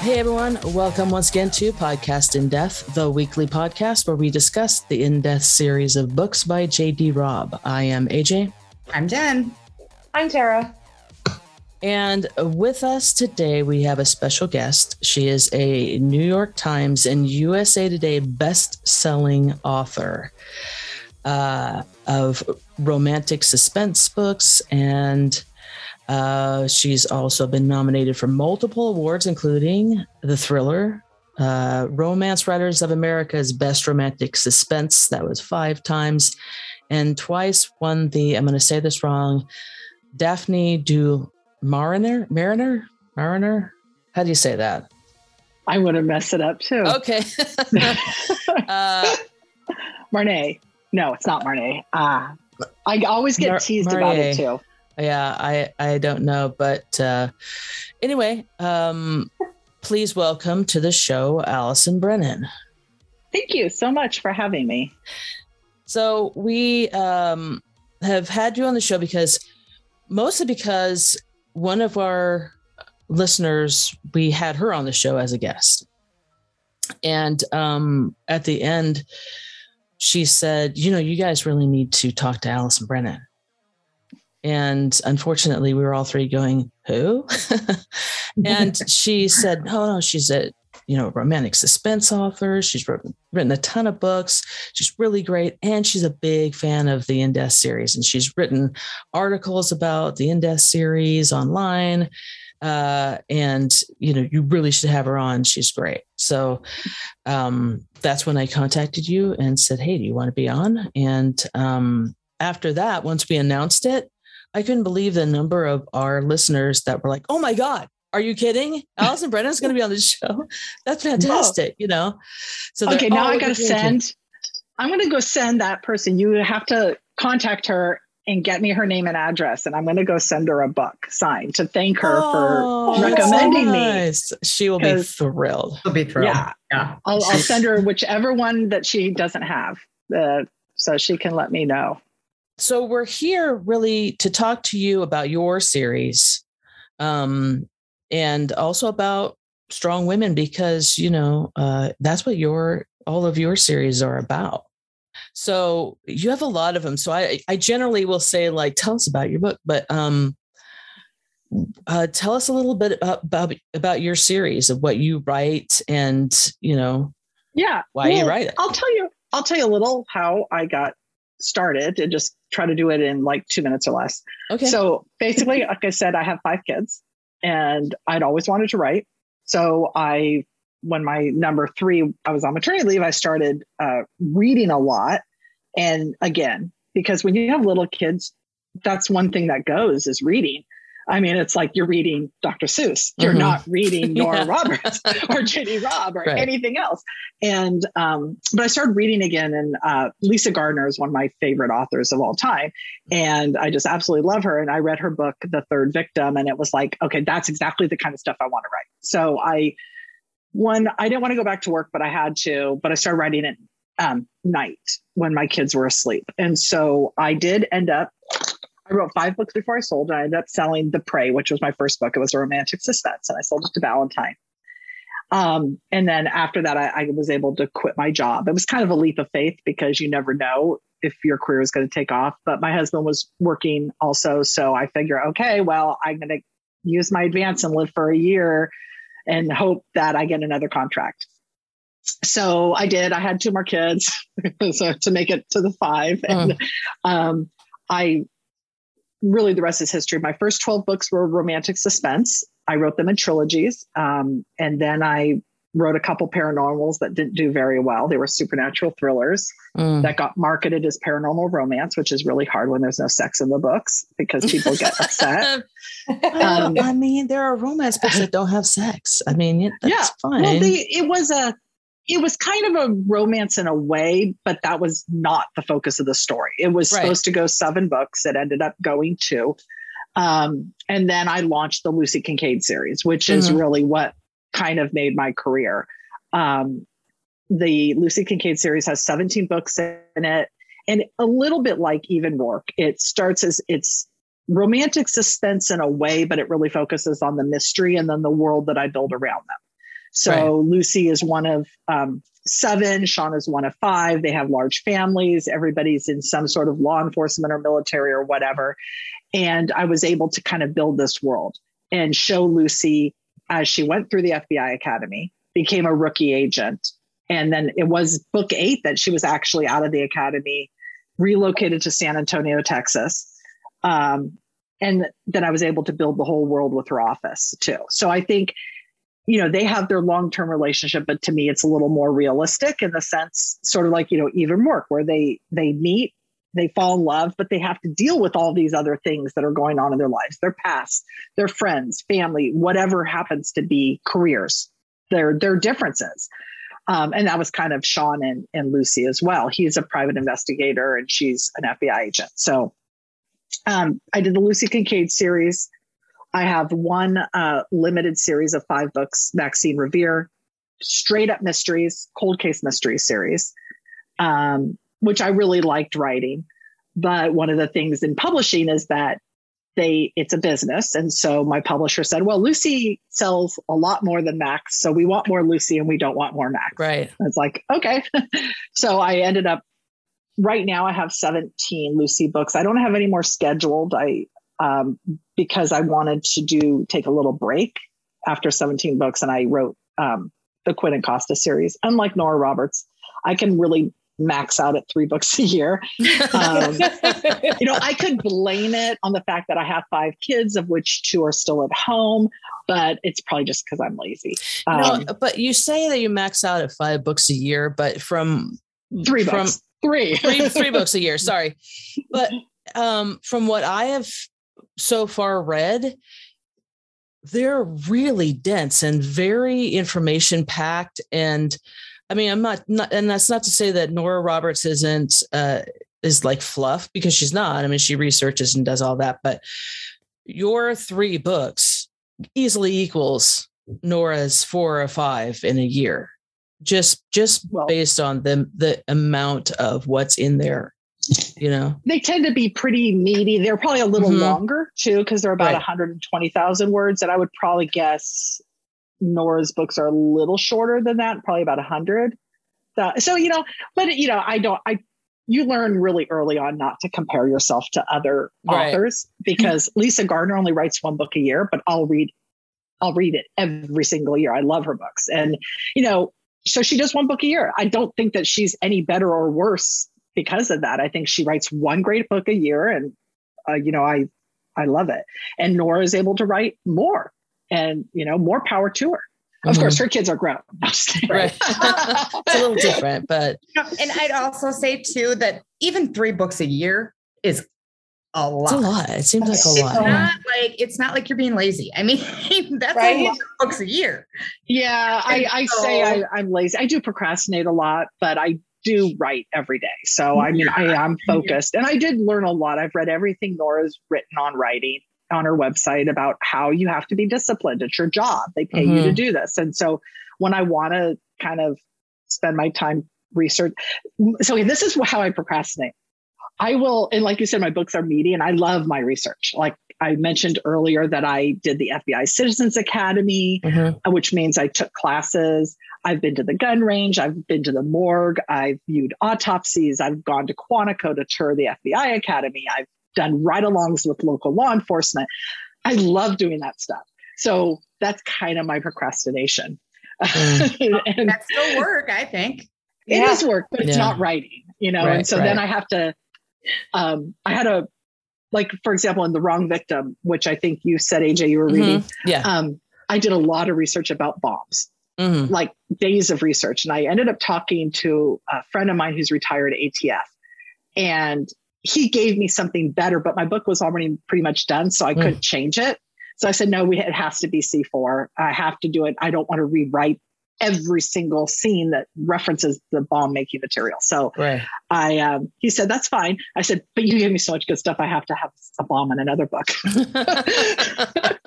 Hey everyone, welcome once again to Podcast in Death, the weekly podcast where we discuss the In Death series of books by J.D. Robb. I am AJ. I'm Jen. I'm Tara. And with us today, we have a special guest. She is a New York Times and USA Today best-selling author uh, of romantic suspense books and uh, she's also been nominated for multiple awards, including the thriller uh, Romance Writers of America's Best Romantic Suspense. That was five times, and twice won the. I'm going to say this wrong. Daphne du Mariner, Mariner, Mariner. How do you say that? I would have messed it up too. Okay. uh, Marnay. No, it's not Marnay. Uh, I always get Mar- teased about it too yeah i i don't know but uh anyway um please welcome to the show allison brennan. Thank you so much for having me. So we um have had you on the show because mostly because one of our listeners we had her on the show as a guest. And um at the end she said you know you guys really need to talk to allison brennan and unfortunately, we were all three going, Who? and she said, Oh, no, she's a you know, romantic suspense author. She's written, written a ton of books. She's really great. And she's a big fan of the In Death series. And she's written articles about the In Death series online. Uh, and, you know, you really should have her on. She's great. So um, that's when I contacted you and said, Hey, do you want to be on? And um, after that, once we announced it, I couldn't believe the number of our listeners that were like, "Oh my god, are you kidding? Allison Brennan's going to be on the show. That's fantastic." You know. So okay, now I got to send. I'm going to go send that person. You have to contact her and get me her name and address, and I'm going to go send her a book signed to thank her oh, for recommending so nice. me. She will be thrilled. She'll be thrilled. Yeah, yeah. I'll, I'll send her whichever one that she doesn't have, uh, so she can let me know so we're here really to talk to you about your series um, and also about strong women because you know uh, that's what your all of your series are about. So you have a lot of them so i i generally will say like tell us about your book but um uh, tell us a little bit about about your series of what you write and you know yeah why well, you write it. I'll tell you i'll tell you a little how i got started and just try to do it in like two minutes or less. Okay. So basically, like I said, I have five kids and I'd always wanted to write. So I, when my number three, I was on maternity leave, I started uh, reading a lot. And again, because when you have little kids, that's one thing that goes is reading. I mean, it's like you're reading Dr. Seuss. You're mm-hmm. not reading Nora yeah. Roberts or J.D. Robb or right. anything else. And um, but I started reading again, and uh, Lisa Gardner is one of my favorite authors of all time, and I just absolutely love her. And I read her book, The Third Victim, and it was like, okay, that's exactly the kind of stuff I want to write. So I, one, I didn't want to go back to work, but I had to. But I started writing at um, night when my kids were asleep, and so I did end up I wrote five books before I sold, and I ended up selling The Prey, which was my first book. It was a romantic suspense, and I sold it to Ballantine. Um, and then after that, I, I, was able to quit my job. It was kind of a leap of faith because you never know if your career is going to take off. But my husband was working also, so I figure, okay, well, I'm going to use my advance and live for a year and hope that I get another contract. So I did. I had two more kids, so to make it to the five, and um, I really the rest is history. My first 12 books were romantic suspense. I wrote them in trilogies. Um, and then I wrote a couple paranormals that didn't do very well. They were supernatural thrillers mm. that got marketed as paranormal romance, which is really hard when there's no sex in the books because people get upset. um, I mean, there are romance books that don't have sex. I mean, that's yeah, fine. Well, they, it was a it was kind of a romance in a way, but that was not the focus of the story. It was right. supposed to go seven books. It ended up going two. Um, and then I launched the Lucy Kincaid series, which mm-hmm. is really what kind of made my career. Um, the Lucy Kincaid series has 17 books in it. And a little bit like Eve and Roarke, it starts as it's romantic suspense in a way, but it really focuses on the mystery and then the world that I build around them. So right. Lucy is one of um, seven. Sean is one of five. They have large families. Everybody's in some sort of law enforcement or military or whatever. And I was able to kind of build this world and show Lucy as she went through the FBI Academy, became a rookie agent. And then it was book eight that she was actually out of the academy, relocated to San Antonio, Texas. Um, and then I was able to build the whole world with her office too. So I think you know they have their long-term relationship but to me it's a little more realistic in the sense sort of like you know Eve and Roarke where they they meet they fall in love but they have to deal with all these other things that are going on in their lives their past their friends family whatever happens to be careers their their differences. Um, and that was kind of sean and, and lucy as well. He's a private investigator and she's an fbi agent. So um, i did the lucy kincaid series I have one uh, limited series of five books, Maxine Revere, straight up mysteries, cold case mystery series, um, which I really liked writing. But one of the things in publishing is that they it's a business, and so my publisher said, "Well, Lucy sells a lot more than Max, so we want more Lucy and we don't want more Max." Right. It's like okay, so I ended up. Right now, I have 17 Lucy books. I don't have any more scheduled. I um, because I wanted to do take a little break after 17 books, and I wrote um, the Quinn and Costa series. Unlike Nora Roberts, I can really max out at three books a year. Um, you know, I could blame it on the fact that I have five kids, of which two are still at home, but it's probably just because I'm lazy. Um, no, but you say that you max out at five books a year, but from three from books. Three. three three books a year. Sorry, but um, from what I have so far read, they're really dense and very information packed. And I mean, I'm not, not, and that's not to say that Nora Roberts isn't, uh, is like fluff because she's not. I mean, she researches and does all that, but your three books easily equals Nora's four or five in a year, just just well, based on the the amount of what's in there you know they tend to be pretty meaty they're probably a little mm-hmm. longer too because they're about right. 120000 words and i would probably guess nora's books are a little shorter than that probably about 100 so, so you know but you know i don't i you learn really early on not to compare yourself to other right. authors because lisa gardner only writes one book a year but i'll read i'll read it every single year i love her books and you know so she does one book a year i don't think that she's any better or worse because of that. I think she writes one great book a year, and uh, you know, I I love it. And Nora is able to write more, and you know, more power to her. Of mm-hmm. course, her kids are grown. right. it's a little different, but and I'd also say too that even three books a year is a lot. It's a lot. It seems like a it's lot. Not like it's not like you're being lazy. I mean, that's right? a lot of books a year. Yeah, I, I so, say I, I'm lazy. I do procrastinate a lot, but I do write every day. So I mean, I am focused and I did learn a lot. I've read everything Nora's written on writing on her website about how you have to be disciplined. It's your job. They pay mm-hmm. you to mm-hmm. do this. And so when I want to kind of spend my time research, so this is how I procrastinate. I will, and like you said, my books are meaty and I love my research. Like I mentioned earlier that I did the FBI Citizens Academy, mm-hmm. which means I took classes. I've been to the gun range. I've been to the morgue. I've viewed autopsies. I've gone to Quantico to tour the FBI Academy. I've done ride alongs with local law enforcement. I love doing that stuff. So that's kind of my procrastination. Mm. and that's still work, I think. It yeah. is work, but it's yeah. not writing, you know? Right, and so right. then I have to, um, I had a, like, for example, in The Wrong Victim, which I think you said, AJ, you were mm-hmm. reading. Yeah. Um, I did a lot of research about bombs mm-hmm. like days of research. And I ended up talking to a friend of mine who's retired ATF. And he gave me something better, but my book was already pretty much done. So I mm. couldn't change it. So I said, no, we, it has to be C4. I have to do it. I don't want to rewrite every single scene that references the bomb making material. So right. I, um, he said, that's fine. I said, but you gave me so much good stuff. I have to have a bomb in another book.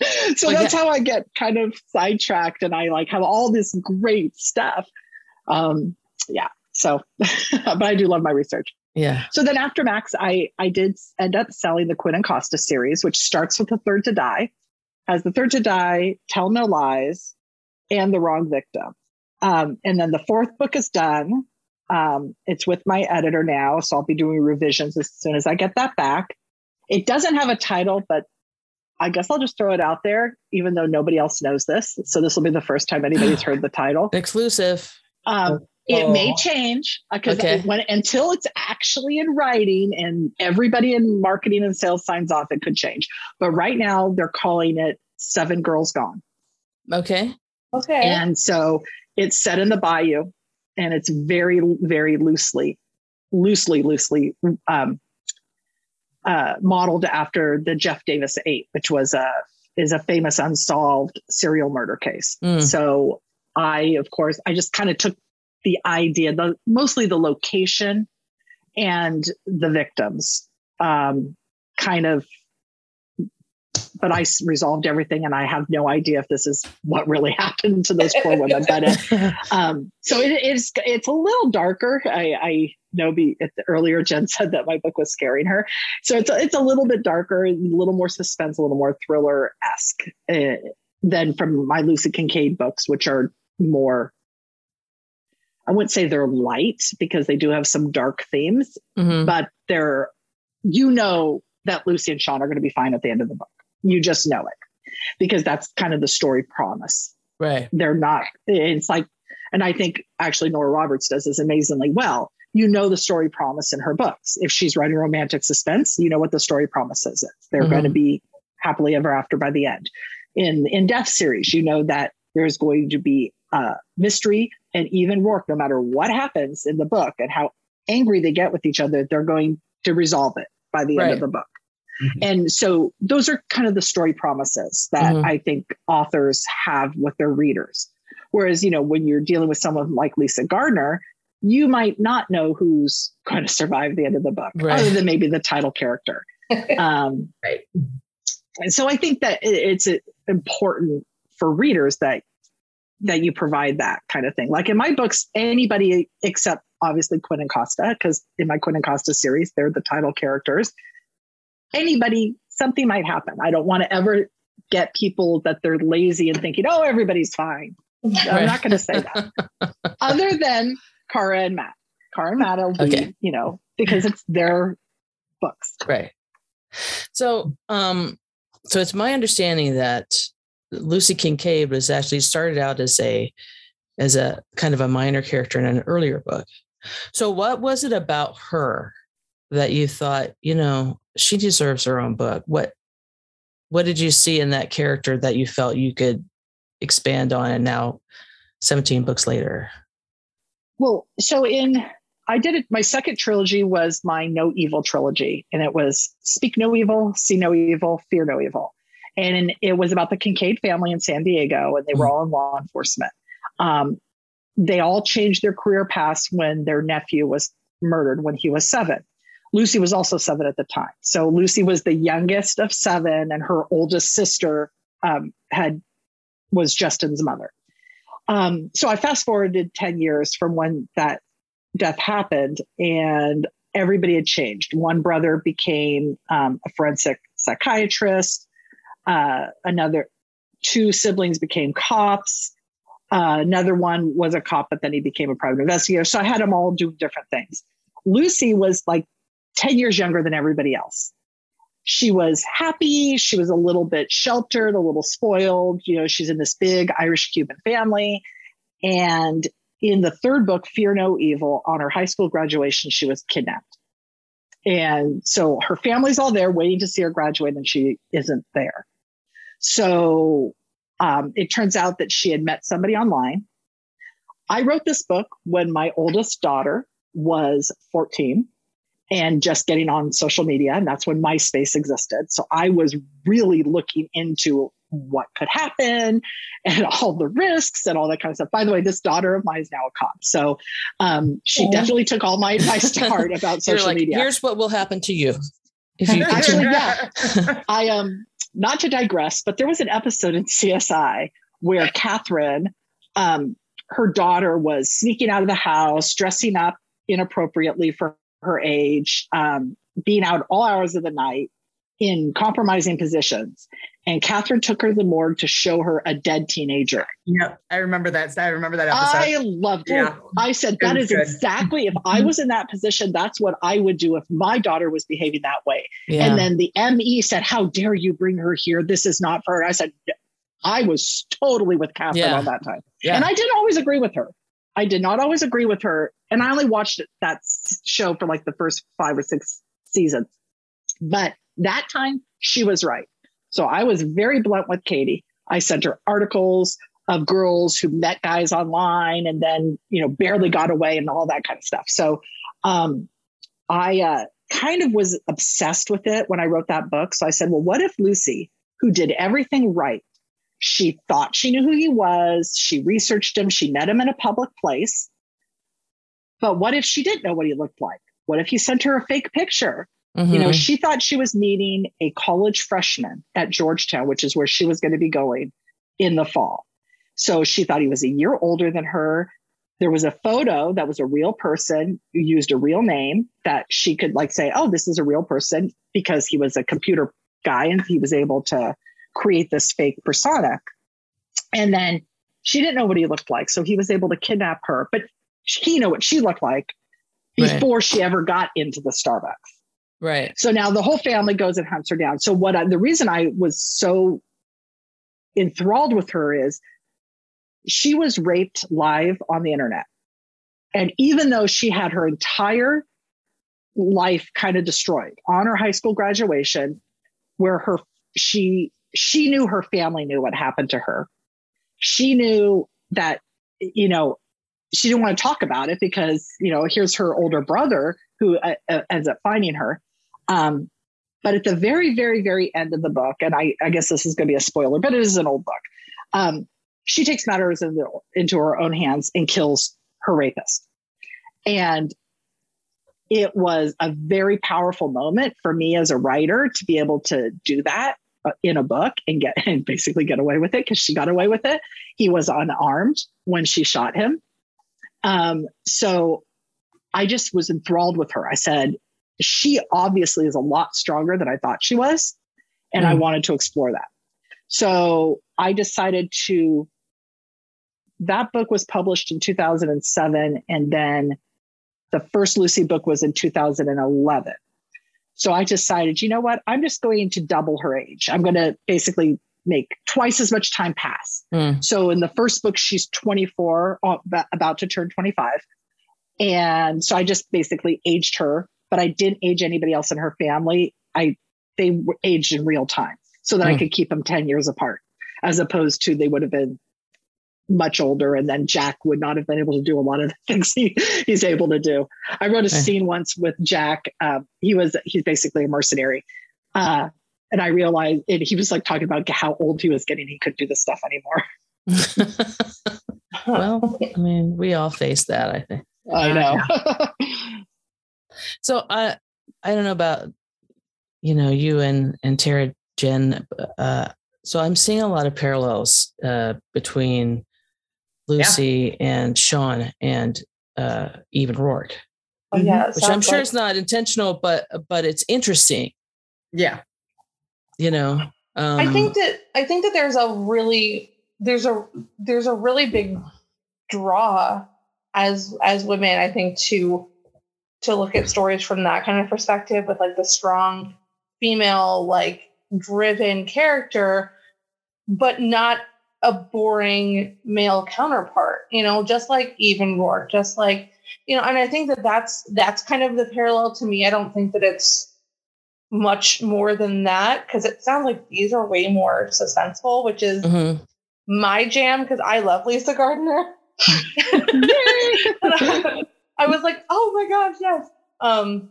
so that's how I get kind of sidetracked and I like have all this great stuff. Um, yeah. So, but I do love my research. Yeah. So then after Max, I I did end up selling the Quinn and Costa series, which starts with the third to die, has the third to die, tell no lies, and the wrong victim. Um, and then the fourth book is done. Um, it's with my editor now, so I'll be doing revisions as soon as I get that back. It doesn't have a title, but I guess I'll just throw it out there, even though nobody else knows this. So this will be the first time anybody's heard the title. Exclusive. Um, it may oh. change because okay. when until it's actually in writing and everybody in marketing and sales signs off, it could change. But right now they're calling it Seven Girls Gone. Okay. Okay. And so it's set in the bayou and it's very, very loosely, loosely, loosely um, uh, modeled after the Jeff Davis Eight, which was a is a famous unsolved serial murder case. Mm. So I, of course, I just kind of took the idea, the mostly the location and the victims, um, kind of. But I resolved everything, and I have no idea if this is what really happened to those poor women. But uh, um, so it is. It's a little darker. I, I know. Be earlier, Jen said that my book was scaring her, so it's a, it's a little bit darker, a little more suspense, a little more thriller esque uh, than from my Lucy Kincaid books, which are more I wouldn't say they're light because they do have some dark themes, mm-hmm. but they're, you know, that Lucy and Sean are going to be fine at the end of the book. You just know it because that's kind of the story promise. Right. They're not, it's like, and I think actually Nora Roberts does this amazingly well. You know the story promise in her books. If she's writing romantic suspense, you know what the story promises is. They're mm-hmm. going to be happily ever after by the end. In in Death series, you know that there's going to be uh, mystery and Eve and Roarke, no matter what happens in the book and how angry they get with each other, they're going to resolve it by the right. end of the book. Mm-hmm. And so those are kind of the story promises that mm-hmm. I think authors have with their readers. Whereas, you know, when you're dealing with someone like Lisa Gardner, you might not know who's going to survive the end of the book, right. other than maybe the title character. um, right. And so I think that it's important for readers that that you provide that kind of thing. Like in my books, anybody except obviously Quinn and Costa, because in my Quinn and Costa series, they're the title characters. Anybody, something might happen. I don't want to ever get people that they're lazy and thinking, oh, everybody's fine. Right. I'm not going to say that. Other than Kara and Matt. Kara and Matt will be, okay. you know, because it's their books. Right. So, um, so it's my understanding that Lucy Kincaid was actually started out as a as a kind of a minor character in an earlier book. So what was it about her that you thought, you know, she deserves her own book? What what did you see in that character that you felt you could expand on and now 17 books later? Well, so in I did it my second trilogy was my No Evil trilogy and it was Speak No Evil, See No Evil, Fear No Evil and it was about the Kincaid family in San Diego, and they were hmm. all in law enforcement. Um, they all changed their career paths when their nephew was murdered when he was seven. Lucy was also seven at the time. So Lucy was the youngest of seven, and her oldest sister um, had was Justin's mother. Um, so I fast forwarded 10 years from when that death happened, and everybody had changed. One brother became um, a forensic psychiatrist uh, another two siblings became cops. Uh, another one was a cop, but then he became a private investigator. So I had them all do different things. Lucy was like 10 years younger than everybody else. She was happy. She was a little bit sheltered, a little spoiled. You know, she's in this big Irish Cuban family. And in the third book, Fear No Evil, on her high school graduation, she was kidnapped. And so her family's all there waiting to see her graduate, and she isn't there. So um, it turns out that she had met somebody online. I wrote this book when my oldest daughter was 14 and just getting on social media. And that's when MySpace existed. So I was really looking into what could happen and all the risks and all that kind of stuff. By the way, this daughter of mine is now a cop. So um, she oh. definitely took all my advice to heart about social like, media. Here's what will happen to you. If you Actually, yeah. I um not to digress, but there was an episode in CSI where Catherine, um, her daughter was sneaking out of the house, dressing up inappropriately for her age, um, being out all hours of the night in compromising positions. And Catherine took her to the morgue to show her a dead teenager. Yep, I remember that. I remember that episode. I loved it. Yeah. I said, that is good. exactly, if I was in that position, that's what I would do if my daughter was behaving that way. Yeah. And then the ME said, How dare you bring her here? This is not for her. I said, I was totally with Catherine yeah. on that time. Yeah. And I didn't always agree with her. I did not always agree with her. And I only watched that show for like the first five or six seasons. But that time she was right. So I was very blunt with Katie. I sent her articles of girls who met guys online and then, you know, barely got away and all that kind of stuff. So um, I uh, kind of was obsessed with it when I wrote that book. So I said, well, what if Lucy, who did everything right, she thought she knew who he was, she researched him, she met him in a public place. But what if she didn't know what he looked like? What if he sent her a fake picture? Mm-hmm. You know, mm-hmm. she thought she was meeting a college freshman at Georgetown, which is where she was going to be going in the fall. So she thought he was a year older than her. There was a photo that was a real person who used a real name that she could like say, oh, this is a real person because he was a computer guy and he was able to create this fake persona. And then she didn't know what he looked like. So he was able to kidnap her, but he knew what she looked like before right. she ever got into the Starbucks. Right. So now the whole family goes and hunts her down. So what I, the reason I was so enthralled with her is she was raped live on the internet. And even though she had her entire life kind of destroyed on her high school graduation, where her she she knew her family knew what happened to her. She knew that, you know, she didn't want to talk about it because, you know, here's her older brother who uh, uh ends up finding her. Um, but at the very, very, very end of the book, and I, I guess this is going to be a spoiler, but it is an old book. Um, she takes matters into her own hands and kills her rapist. And it was a very powerful moment for me as a writer to be able to do that in a book and get and basically get away with it because she got away with it. He was unarmed when she shot him. Um, so I just was enthralled with her. I said, she obviously is a lot stronger than I thought she was. And mm. I wanted to explore that. So I decided to, that book was published in 2007. And then the first Lucy book was in 2011. So I decided, you know what? I'm just going to double her age. I'm going to basically make twice as much time pass. Mm. So in the first book, she's 24, uh, about to turn 25. And so I just basically aged her but I didn't age anybody else in her family. I they aged in real time so that mm. I hmm. could keep them 10 years apart, as opposed to they would have been much older and then Jack would not have been able to do a lot of the things he, he's able to do. I wrote a okay. scene once with Jack. Um, he was he's basically a mercenary. Uh, and I realized and he was like talking about how old he was getting. He couldn't do this stuff anymore. well, I mean, we all face that, I think. I know. So I I don't know about you know you and and Tara Jen. Uh, so I'm seeing a lot of parallels uh, between Lucy yeah. and Sean and uh, Eve and Roarke. Oh yeah, which I'm sure like- is not intentional, but but it's interesting. Yeah, you know. Um, I think that I think that there's a really there's a there's a really big draw as as women. I think to to look at stories from that kind of perspective with like the strong female like driven character but not a boring male counterpart you know just like Eve and Roarke just like you know and i think that that's that's kind of the parallel to me i don't think that it's much more than that because it sounds like these are way more suspenseful which is mm-hmm. my jam because i love lisa gardner I was like, oh my gosh, yes. Um,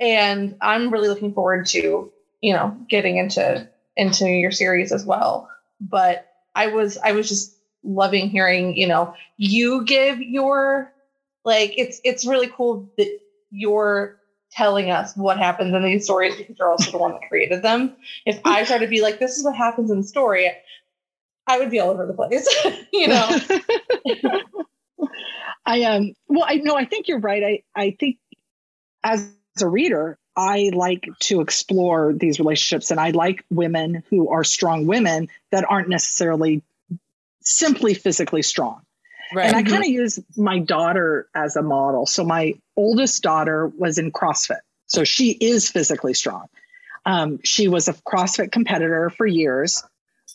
and I'm really looking forward to, you know, getting into into your series as well. But I was I was just loving hearing, you know, you give your like it's it's really cool that you're telling us what happens in these stories because you're also the one that created them. If I try to be like, this is what happens in the story, I would be all over the place, you know. I um well I know I think you're right. I I think as a reader, I like to explore these relationships and I like women who are strong women that aren't necessarily simply physically strong. Right. And I kind of use my daughter as a model. So my oldest daughter was in CrossFit. So she is physically strong. Um, she was a CrossFit competitor for years.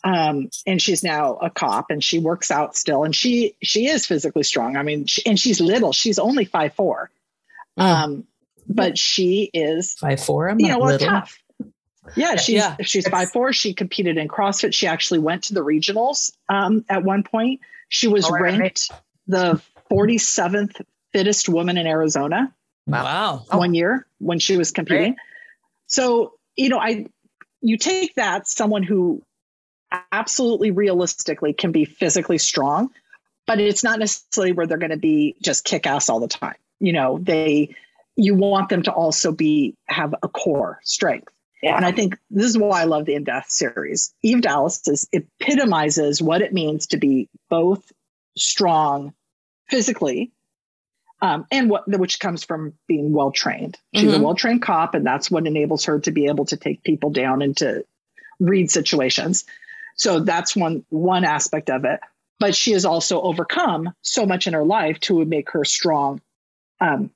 Um, and she's now a cop and she works out still. And she she is physically strong. I mean, she, and she's little. She's only five four. Mm. Um, but she is five four. I'm you know, little. tough. Yeah, she's yeah. she's five four. She competed in CrossFit. She actually went to the regionals um, at one point. She was oh, ranked right. the 47th fittest woman in Arizona. Wow. One year when she was competing. Great. So, you know, I you take that someone who absolutely realistically can be physically strong, but it's not necessarily where they're going to be just kick ass all the time. You know, they you want them to also be have a core strength. Yeah. And I think this is why I love the In Death series. Eve Dallas is, epitomizes what it means to be both strong physically um, and what which comes from being well trained. She's mm-hmm. a well trained cop, and that's what enables her to be able to take people down and to read situations. So that's one one aspect of it. But she has also overcome so much in her life to make her strong, um,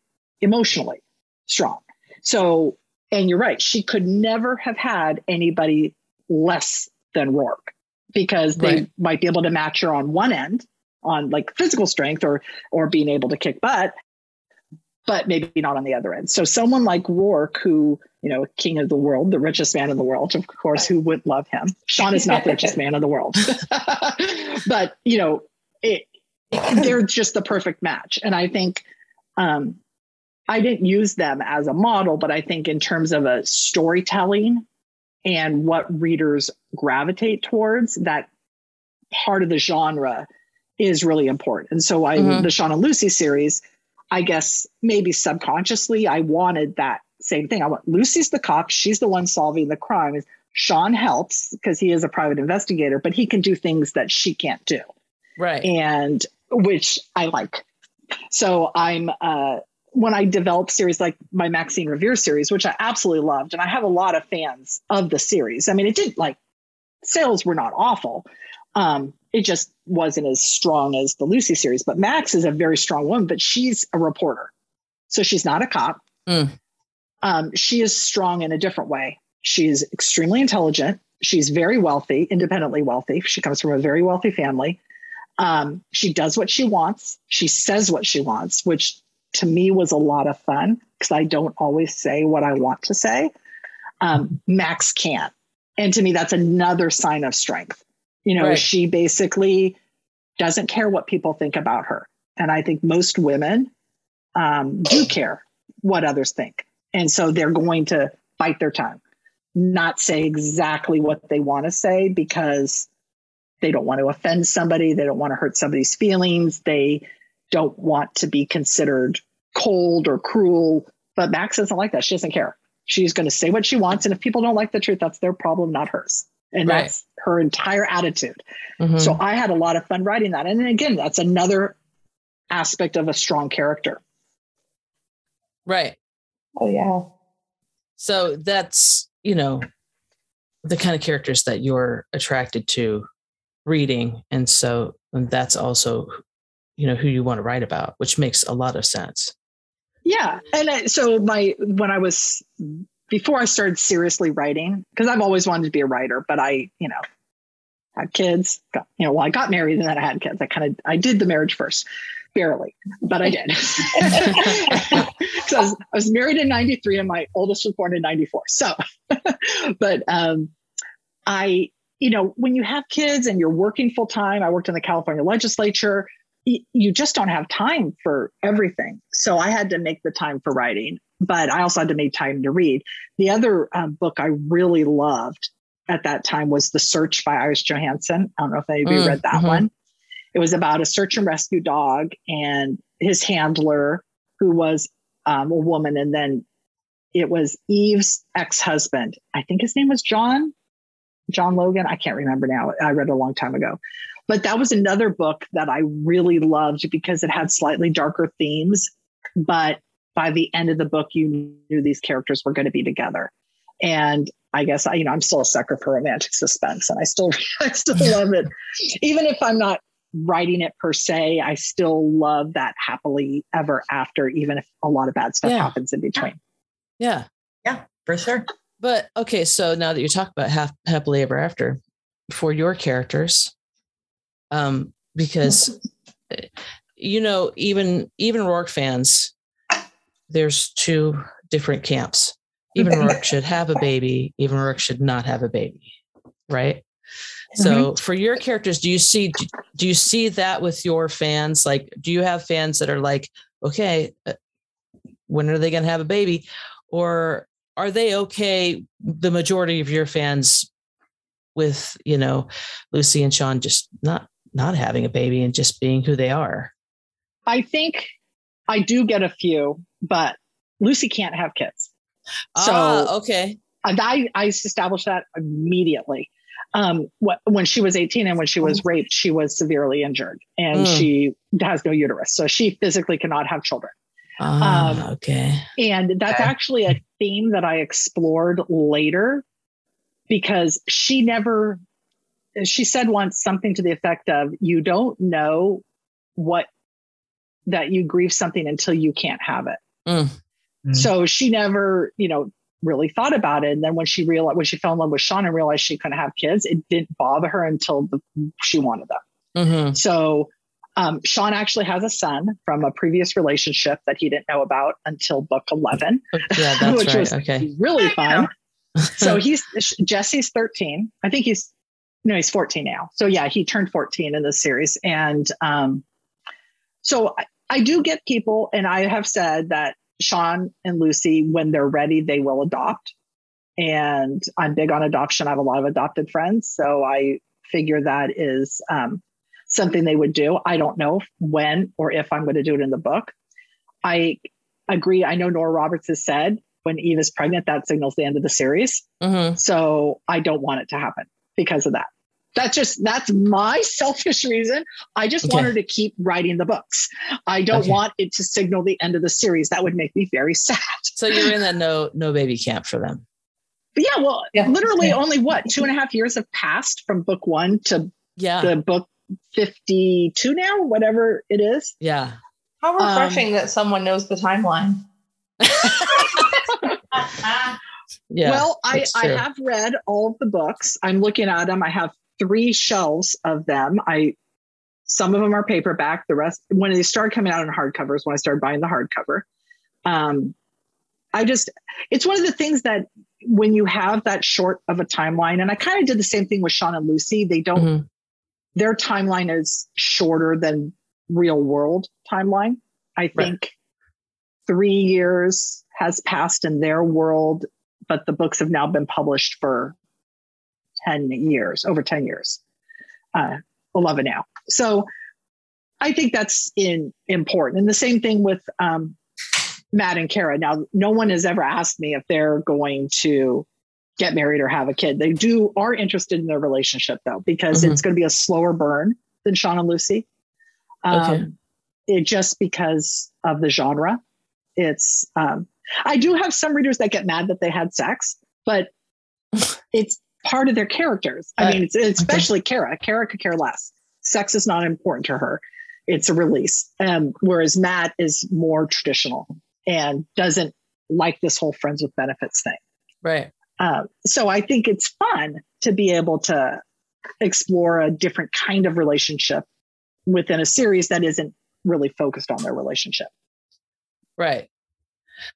emotionally strong. So and you're right, she could never have had anybody less than Roarke because they right. might be able to match her on one end on like physical strength or or being able to kick butt but maybe not on the other end. So someone like Roarke, who, you know, king of the world, the richest man in the world, of course, who wouldn't love him? Sean is not the richest man in the world. but, you know, it, they're just the perfect match. And I think um, I didn't use them as a model, but I think in terms of a storytelling and what readers gravitate towards, that part of the genre is really important. And so I mm-hmm. the Sean and Lucy series, I guess maybe subconsciously I wanted that same thing. I want Lucy's the cop, she's the one solving the crime. Sean helps because he is a private investigator, but he can do things that she can't do. Right. And which I like. So I'm uh when I developed series like my Maxine Revere series, which I absolutely loved, and I have a lot of fans of the series. I mean, it did like sales were not awful. Um, it just wasn't as strong as the Lucy series. But Max is a very strong woman, but she's a reporter, so she's not a cop. Mm. Um, she is strong in a different way. She's extremely intelligent. She's very wealthy, independently wealthy. She comes from a very wealthy family. Um, she does what she wants. She says what she wants, which to me was a lot of fun because I don't always say what I want to say. Um, Max can't. And to me, that's another sign of strength. You know, right. she basically doesn't care what people think about her. And I think most women um, do care what others think. And so they're going to bite their tongue, not say exactly what they want to say because they don't want to offend somebody. They don't want to hurt somebody's feelings. They don't want to be considered cold or cruel. But Max doesn't like that. She doesn't care. She's going to say what she wants. And if people don't like the truth, that's their problem, not hers. And right. that's her entire attitude. Mm-hmm. So I had a lot of fun writing that. And again, that's another aspect of a strong character. Right. Oh, yeah. So that's, you know, the kind of characters that you're attracted to reading. And so and that's also you know who you want to write about which makes a lot of sense. Yeah and so my when i was before i started seriously writing because i've always wanted to be a writer but i you know had kids got, you know well i got married and then i had kids. I kind of i did the marriage first barely but i did. So I was, I was, married in 93 and my oldest was born in 94 so but um i you know when you have kids and you're working full time i worked in the california legislature you just don't have time for everything. So I had to make the time for writing, but I also had to make time to read. The other um, book I really loved at that time was The Search by Iris Johansen. I don't know if any of you mm, read that mm-hmm. one. It was about a search and rescue dog and his handler, who was um, a woman. And then it was Eve's ex husband. I think his name was John, John Logan. I can't remember now. I read it a long time ago. But that was another book that I really loved because it had slightly darker themes, but by the end of the book, you knew these characters were going to be together. And I guess I, you know, I'm still a sucker for romantic suspense, and I still, I still love it, even if I'm not writing it per se. I still love that happily ever after, even if a lot of bad stuff yeah. happens in between. Yeah, yeah, for sure. But okay, so now that you talk about half, happily ever after, for your characters, um, because you know, even Eve and Roarke fans, there's two different camps. Eve and Roarke should have a baby. Eve and Roarke should not have a baby, right? Mm-hmm. So for your characters, do you see do you see that with your fans? Like, do you have fans that are like, okay, uh, when are they going to have a baby, or are they okay? The majority of your fans with you know Lucy and Sean just not not having a baby and just being who they are. I think I do get a few, but Lucy can't have kids. So ah, okay. I, I established that immediately. Um, when she was 18 and when she was raped, she was severely injured and mm. she has no uterus. So she physically cannot have children. Ah, um, okay. And that's okay. actually a theme that I explored later because she never, she said once something to the effect of, you don't know what, that you grieve something until you can't have it. Mm. Mm. So she never, you know, really thought about it. And then when she realized, when she fell in love with Sean and realized she couldn't have kids, it didn't bother her until the, she wanted them. Mm-hmm. So um, Sean actually has a son from a previous relationship that he didn't know about until book 11, yeah, that's which right. was okay. really fun. so he's Jesse's 13. I think he's no, he's 14 now. So yeah, he turned 14 in this series. And um, so I, I do get people, and I have said that Sean and Lucy, when they're ready, they will adopt. And I'm big on adoption. I have a lot of adopted friends. So I figure that is um, something they would do. I don't know when or if I'm going to do it in the book. I agree. I know Nora Roberts has said when Eve is pregnant, that signals the end of the series. Mm-hmm. So I don't want it to happen because of that. That's just that's my selfish reason. I just okay. want her to keep writing the books. I don't okay. want it to signal the end of the series. That would make me very sad. So you're in that no no baby camp for them. But yeah, well, yeah. literally yeah. only what two and a half years have passed from book one to yeah the book 52 now, whatever it is. Yeah. How refreshing um, that someone knows the timeline. yeah. Well, I, I have read all of the books. I'm looking at them. I have three shelves of them. I some of them are paperback. The rest, when they started coming out in hardcovers, when I started buying the hardcover, um, I just it's one of the things that when you have that short of a timeline, and I kind of did the same thing with Sean and Lucy. They don't mm-hmm. their timeline is shorter than real world timeline. I think right. three years has passed in their world, but the books have now been published for 10 years, over 10 years, uh, 11 now. So I think that's in important. And the same thing with um, Matt and Kara. Now, no one has ever asked me if they're going to get married or have a kid. They do are interested in their relationship though, because mm-hmm. it's going to be a slower burn than Sean and Lucy. Um, okay. It just because of the genre. It's um, I do have some readers that get mad that they had sex, but it's part of their characters. I mean, it's, especially okay. Kara. Kara could care less. Sex is not important to her. It's a release. Um, whereas Matt is more traditional and doesn't like this whole friends with benefits thing. Right. Uh, so I think it's fun to be able to explore a different kind of relationship within a series that isn't really focused on their relationship. Right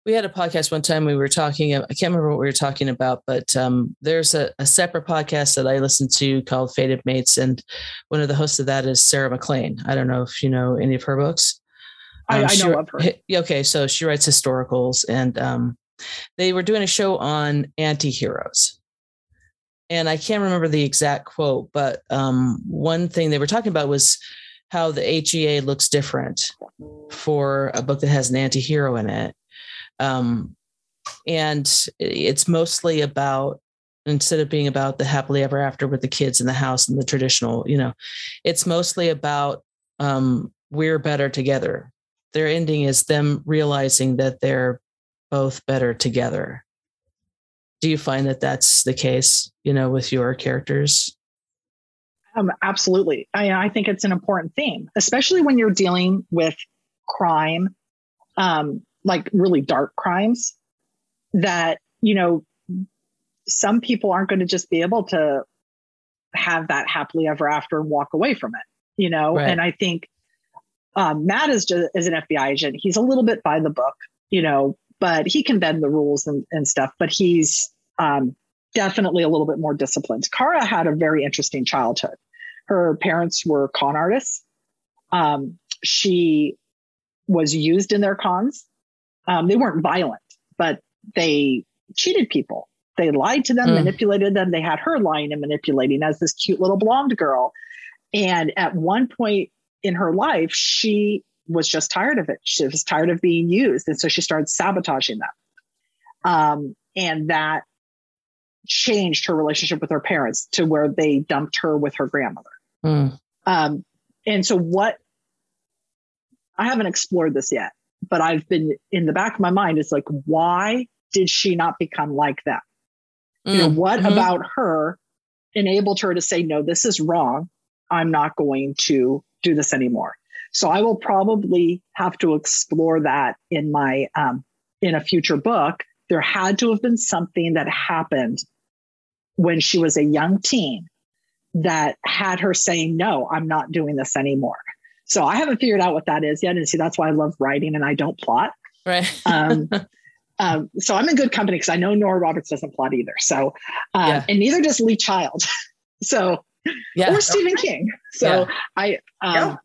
we had a podcast one time we were talking i can't remember what we were talking about but um, there's a, a, separate podcast that i listen to called fated mates and one of the hosts of that is sarah maclean i don't know if you know any of her books um, I, I know of her. Okay, so she writes historicals, and um, they were doing a show on anti-heroes. And I can't remember the exact quote, but um, one thing they were talking about was how the HEA looks different for a book that has an anti-hero in it um, and it's mostly about instead of being about the happily ever after with the kids in the house and the traditional, you know, it's mostly about um, we're better together. their ending is them realizing that they're both better together. Do you find that that's the case, you know, with your characters? Um, absolutely. I, I think it's an important theme, especially when you're dealing with crime, um, like really dark crimes, that, you know, some people aren't going to just be able to have that happily ever after and walk away from it, you know? Right. And I think um, Matt is just is an FBI agent. He's a little bit by the book, you know, but he can bend the rules and, and stuff, but he's um, definitely a little bit more disciplined. Kara had a very interesting childhood. Her parents were con artists. Um, she was used in their cons. Um, they weren't violent, but they cheated people. They lied to them, mm. manipulated them. They had her lying and manipulating as this cute little blonde girl. And at one point in her life, she was just tired of it. She was tired of being used. And so she started sabotaging them. Um, and that changed her relationship with her parents to where they dumped her with her grandmother. Mm. Um, and so, what I haven't explored this yet, but I've been in the back of my mind is like, why did she not become like that? Mm. You know, mm, what mm-hmm. about her enabled her to say, no, this is wrong. I'm not going to do this anymore. So I will probably have to explore that in my um, in a future book. There had to have been something that happened when she was a young teen that had her saying, "No, I'm not doing this anymore." So I haven't figured out what that is yet, and see that's why I love writing and I don't plot. Right. um, um, so I'm in good company because I know Nora Roberts doesn't plot either. So, um, yeah. and neither does Lee Child. so yeah. or Stephen King. So yeah. I, um, yeah.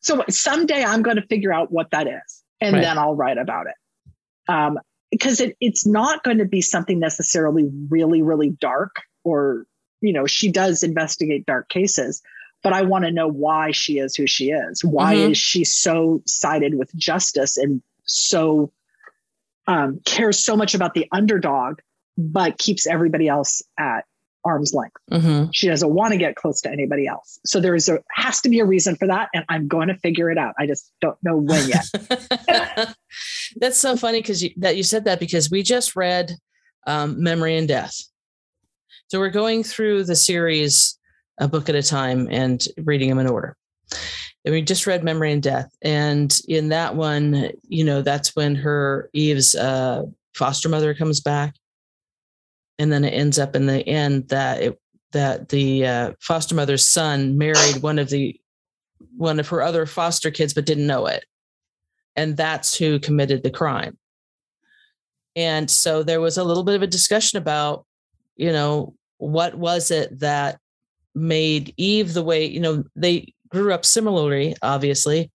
so someday I'm going to figure out what that is, and right. then I'll write about it. Um, because it, it's not going to be something necessarily really, really dark, or you know, she does investigate dark cases, but I want to know why she is who she is. Why mm-hmm. is she so sided with justice and so um, cares so much about the underdog, but keeps everybody else at arm's length. Mm-hmm. She doesn't want to get close to anybody else. So there is a has to be a reason for that, and I'm going to figure it out. I just don't know when yet. That's so funny because you, that you said that because we just read um, Memory in Death. So we're going through the series a book at a time and reading them in order. And we just read Memory in Death, and in that one, you know, that's when her Eve's uh, foster mother comes back. And then it ends up in the end that it that the uh, foster mother's son married one of the one of her other foster kids but didn't know it. And that's who committed the crime. And so there was a little bit of a discussion about you know what was it that made eve the way you know they grew up similarly obviously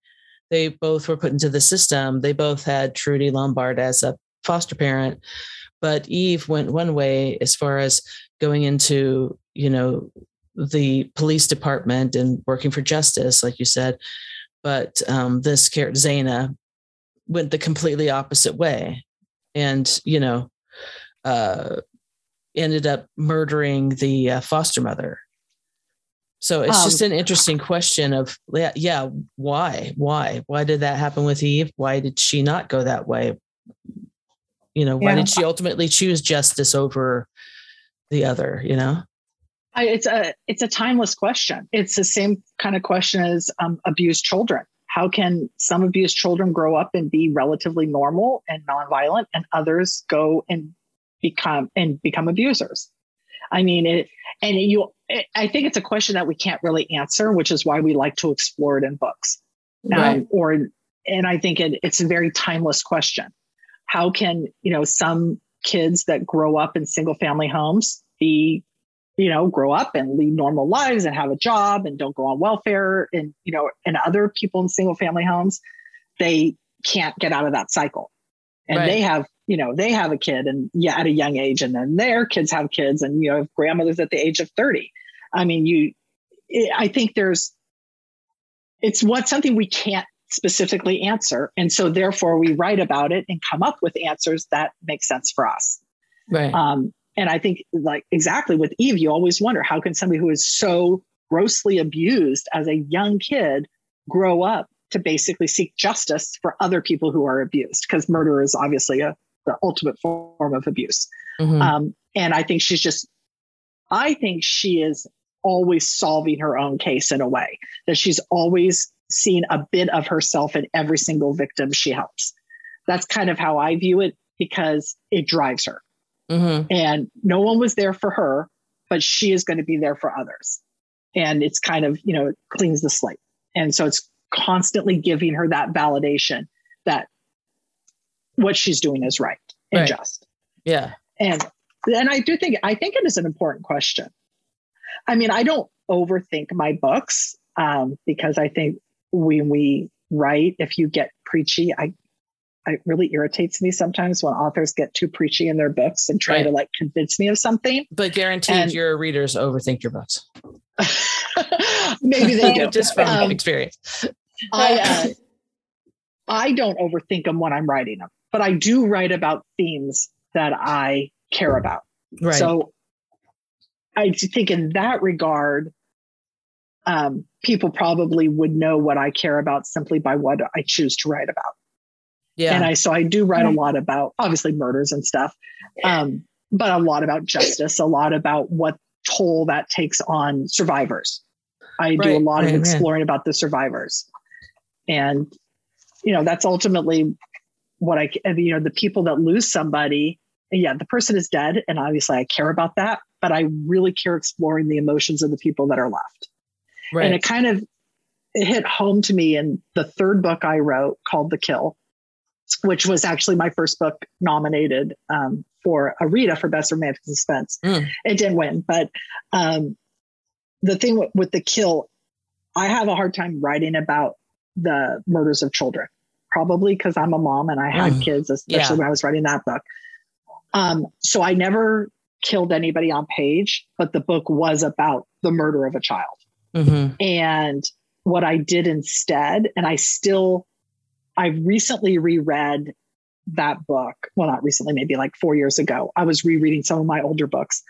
they both were put into the system they both had trudy lombard as a foster parent but Eve went one way as far as going into, you know, the police department and working for justice, like you said. But um, this character, Zana, went the completely opposite way. And, you know, uh, ended up murdering the uh, foster mother. So it's um, just an interesting question of yeah, yeah, why? Why? Why did that happen with Eve? Why did she not go that way? you know, why yeah. did she ultimately choose justice over the other, you know? I, it's a it's a timeless question. It's the same kind of question as um, abused children. How can some abused children grow up and be relatively normal and nonviolent, and others go and become and become abusers? I mean, it, and you. It, I think it's a question that we can't really answer, which is why we like to explore it in books. Um, right. or, and I think it, it's a very timeless question how can you know some kids that grow up in single family homes be you know grow up and lead normal lives and have a job and don't go on welfare and you know and other people in single family homes they can't get out of that cycle and right. they have you know they have a kid and yeah at a young age and then their kids have kids and you know grandmothers at the age of 30 i mean you i think there's it's what something we can't specifically answer. And so therefore we write about it and come up with answers that make sense for us. Right. Um, and I think like exactly with Eve, you always wonder how can somebody who is so grossly abused as a young kid grow up to basically seek justice for other people who are abused because murder is obviously a, the ultimate form of abuse. Mm-hmm. Um, and I think she's just, I think she is always solving her own case in a way that she's always seen a bit of herself in every single victim she helps. That's kind of how I view it because it drives her. Mm-hmm. And no one was there for her, but she is going to be there for others. And it's kind of, you know, it cleans the slate. And so it's constantly giving her that validation that what she's doing is right and right. just. Yeah. And and I do think I think it is an important question. I mean, I don't overthink my books um, because I think when we write, if you get preachy, I it really irritates me sometimes when authors get too preachy in their books and try right. to like convince me of something. But guaranteed and, your readers overthink your books. Maybe they do. Just from um, experience. I uh, I don't overthink them when I'm writing them, but I do write about themes that I care about. Right. So I think in that regard, um, people probably would know what I care about simply by what I choose to write about. Yeah. And I so I do write a lot about obviously murders and stuff, um, but a lot about justice, a lot about what toll that takes on survivors. I right, do a lot right, of exploring right. about the survivors. And you know, that's ultimately what I you know, the people that lose somebody, yeah, the person is dead and obviously I care about that, but I really care exploring the emotions of the people that are left. Right. And it kind of it hit home to me in the third book I wrote called The Kill which was actually my first book nominated um, for a Rita for Best Romantic Suspense. Mm. It didn't win, but um, the thing with, with, the kill, I have a hard time writing about the murders of children, probably because I'm a mom and I had mm. kids, especially yeah. when I was writing that book. Um, so I never killed anybody on page, but the book was about the murder of a child. Mm-hmm. And what I did instead, and I still I recently reread that book. Well, not recently, maybe like four years ago. I was rereading some of my older books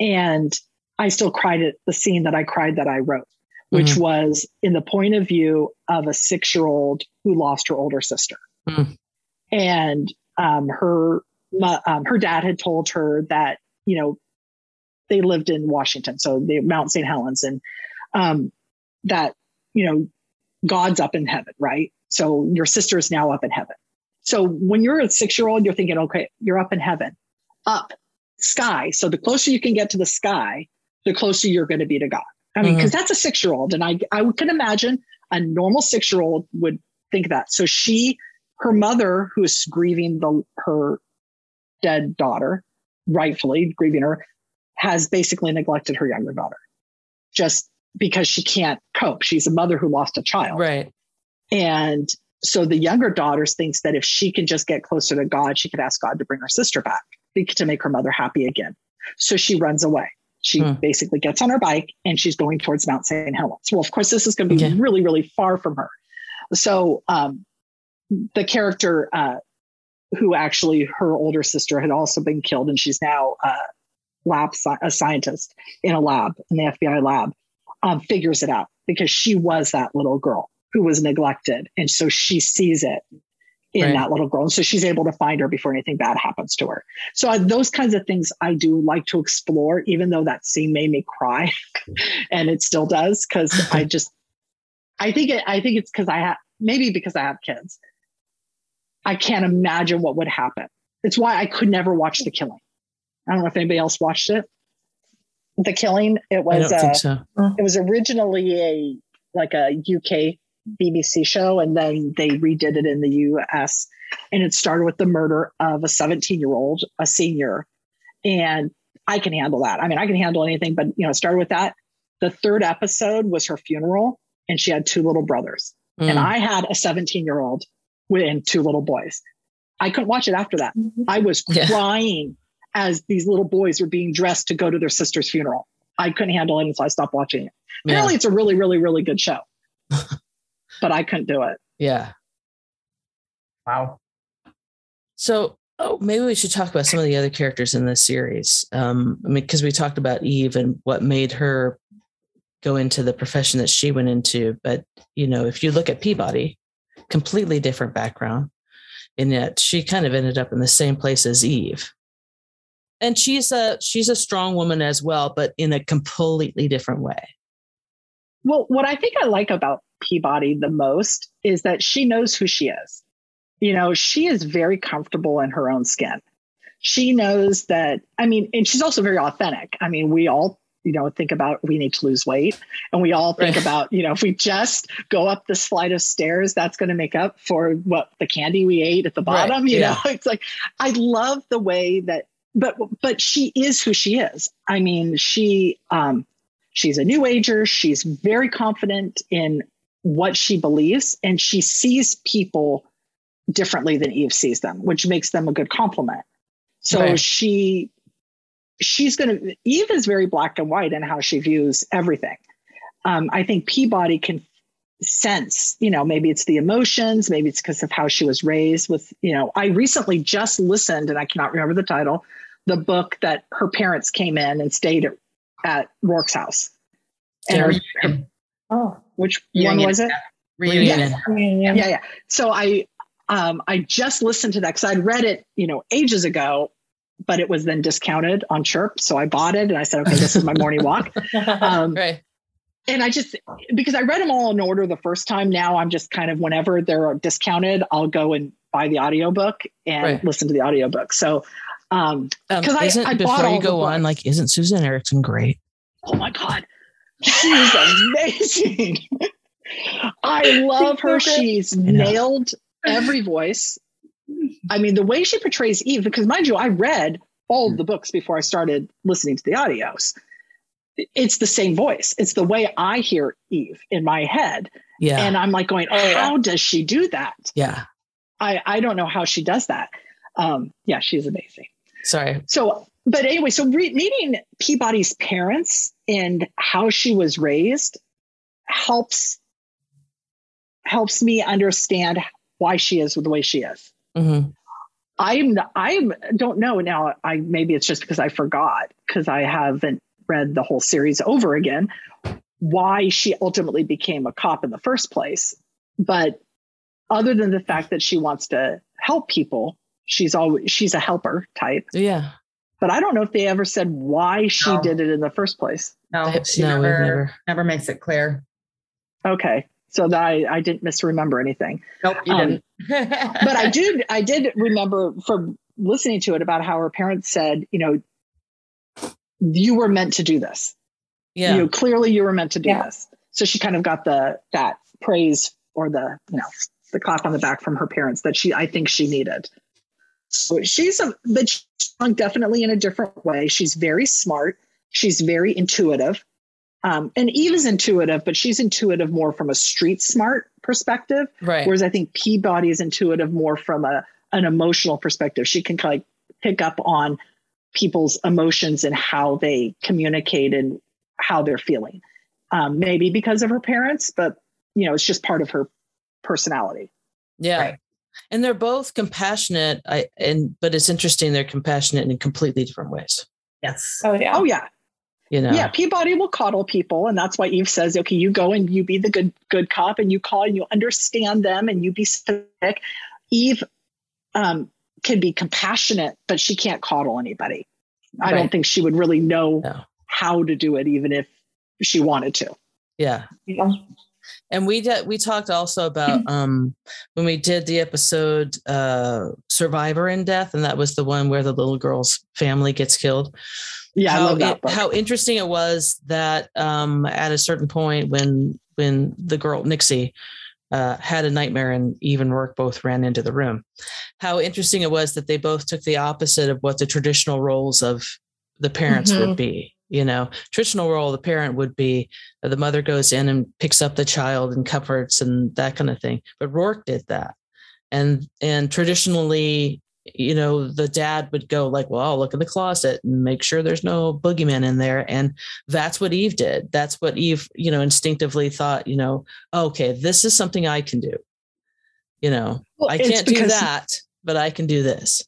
and I still cried at the scene that I cried that I wrote, which mm-hmm. was in the point of view of a six year old who lost her older sister. Mm. And um, her, um, her dad had told her that, you know, they lived in Washington, so the Mount St. Helens, and um, that, you know, God's up in heaven, right? So your sister is now up in heaven. So when you're a six year old, you're thinking, okay, you're up in heaven, up sky. So the closer you can get to the sky, the closer you're going to be to God. I mean, because mm-hmm. that's a six year old. And I, I can imagine a normal six year old would think that. So she, her mother, who is grieving the, her dead daughter, rightfully grieving her, has basically neglected her younger daughter just because she can't cope. She's a mother who lost a child. Right. And so the younger daughter thinks that if she can just get closer to God, she could ask God to bring her sister back to make her mother happy again. So she runs away. She hmm. basically gets on her bike and she's going towards Mount St. Helens. Well, of course, this is going to be okay. really, really far from her. So um, the character uh, who actually her older sister had also been killed, and she's now uh, lab a scientist in a lab in the FBI lab, um, figures it out because she was that little girl who was neglected. And so she sees it in right. that little girl. And so she's able to find her before anything bad happens to her. So I, those kinds of things I do like to explore, even though that scene made me cry and it still does. Cause I just, I think it, I think it's cause I have, maybe because I have kids. I can't imagine what would happen. It's why I could never watch The Killing. I don't know if anybody else watched it. The Killing. It was. Uh, so. It was originally a like a UK BBC show, and then they redid it in the US. And it started with the murder of a 17 year old, a senior. And I can handle that. I mean, I can handle anything, but you know, it started with that. The third episode was her funeral, and she had two little brothers. Mm. And I had a 17 year old and two little boys. I couldn't watch it after that. Mm-hmm. I was crying as these little boys were being dressed to go to their sister's funeral. I couldn't handle it, so I stopped watching it. Apparently, yeah. it's a really, really, really good show. but I couldn't do it. Yeah. Wow. So, oh, maybe we should talk about some of the other characters in this series. Um, I mean, because we talked about Eve and what made her go into the profession that she went into. But you know, if you look at Peabody, completely different background. And yet she kind of ended up in the same place as Eve. And she's a she's a strong woman as well, but in a completely different way. Well, what I think I like about Peabody the most is that she knows who she is. You know, she is very comfortable in her own skin. She knows that, I mean, and she's also very authentic. I mean, we all, you know, think about we need to lose weight. And we all think right. about, you know, if we just go up this flight of stairs, that's going to make up for what the candy we ate at the bottom. Right. You yeah. know, it's like, I love the way that, but, but she is who she is. I mean, she, um, she's a new ager. She's very confident in what she believes and she sees people differently than Eve sees them, which makes them a good compliment. So right. she she's going to Eve is very black and white in how she views everything. Um, I think Peabody can sense, you know, maybe it's the emotions, maybe it's because of how she was raised with, you know, I recently just listened and I cannot remember the title, the book that her parents came in and stayed at, at Roarke's house. And her, her, oh, which Reunion. one was it? Reunion. Yeah. yeah, yeah. So I um, I just listened to that because I'd read it, you know, ages ago, but it was then discounted on Chirp. So I bought it and I said, okay, this is my morning walk. Um, right. And I just, because I read them all in order the first time, now I'm just kind of, whenever they're discounted, I'll go and buy the audiobook and right. listen to the audiobook. So, um, because um, I, I before you go on, like, isn't Susan Ericksen great? Oh my God. She's amazing. I love her. She's nailed every voice. I mean, the way she portrays Eve, because mind you, I read all of the books before I started listening to the audios. It's the same voice. It's the way I hear Eve in my head. Yeah. And I'm like going, oh, how does she do that? Yeah. I, I don't know how she does that. Um, yeah, she's amazing. Sorry. So, but anyway, so re- meeting Peabody's parents and how she was raised helps helps me understand why she is the way she is. Mm-hmm. I'm I don't know now. I maybe it's just because I forgot because I haven't read the whole series over again. Why she ultimately became a cop in the first place, but other than the fact that she wants to help people, she's always she's a helper type. Yeah. But I don't know if they ever said why she no. did it in the first place. No, she no, never, never never makes it clear. Okay so that I, I didn't misremember anything. Nope, you um, didn't. but I did I did remember from listening to it about how her parents said, you know, you were meant to do this. Yeah. You know, clearly you were meant to do yeah. this. So she kind of got the that praise or the, you know, the clap on the back from her parents that she I think she needed. So she's a but she's definitely in a different way. She's very smart. She's very intuitive. Um, and Eve is intuitive, but she's intuitive more from a street smart perspective. Right. Whereas I think Peabody is intuitive more from a an emotional perspective. She can kind of pick up on people's emotions and how they communicate and how they're feeling. Um, maybe because of her parents, but you know, it's just part of her personality. Yeah. Right. And they're both compassionate. I and but it's interesting they're compassionate in completely different ways. Yes. Oh yeah. Oh yeah. You know. Yeah, Peabody will coddle people, and that's why Eve says, "Okay, you go and you be the good good cop, and you call and you understand them, and you be specific." Eve um, can be compassionate, but she can't coddle anybody. Right. I don't think she would really know no. how to do it, even if she wanted to. Yeah. yeah. And we did. We talked also about um, when we did the episode uh, "Survivor in Death," and that was the one where the little girl's family gets killed yeah, how, it, how interesting it was that um, at a certain point when when the girl Nixie uh, had a nightmare and even Roarke both ran into the room. How interesting it was that they both took the opposite of what the traditional roles of the parents mm-hmm. would be. You know, traditional role of the parent would be the mother goes in and picks up the child and comforts and that kind of thing. But Roarke did that. And and traditionally you know, the dad would go like, well, I'll look in the closet and make sure there's no boogeyman in there. And that's what Eve did. That's what Eve, you know, instinctively thought, you know, okay, this is something I can do. You know, well, I can't do that, but I can do this.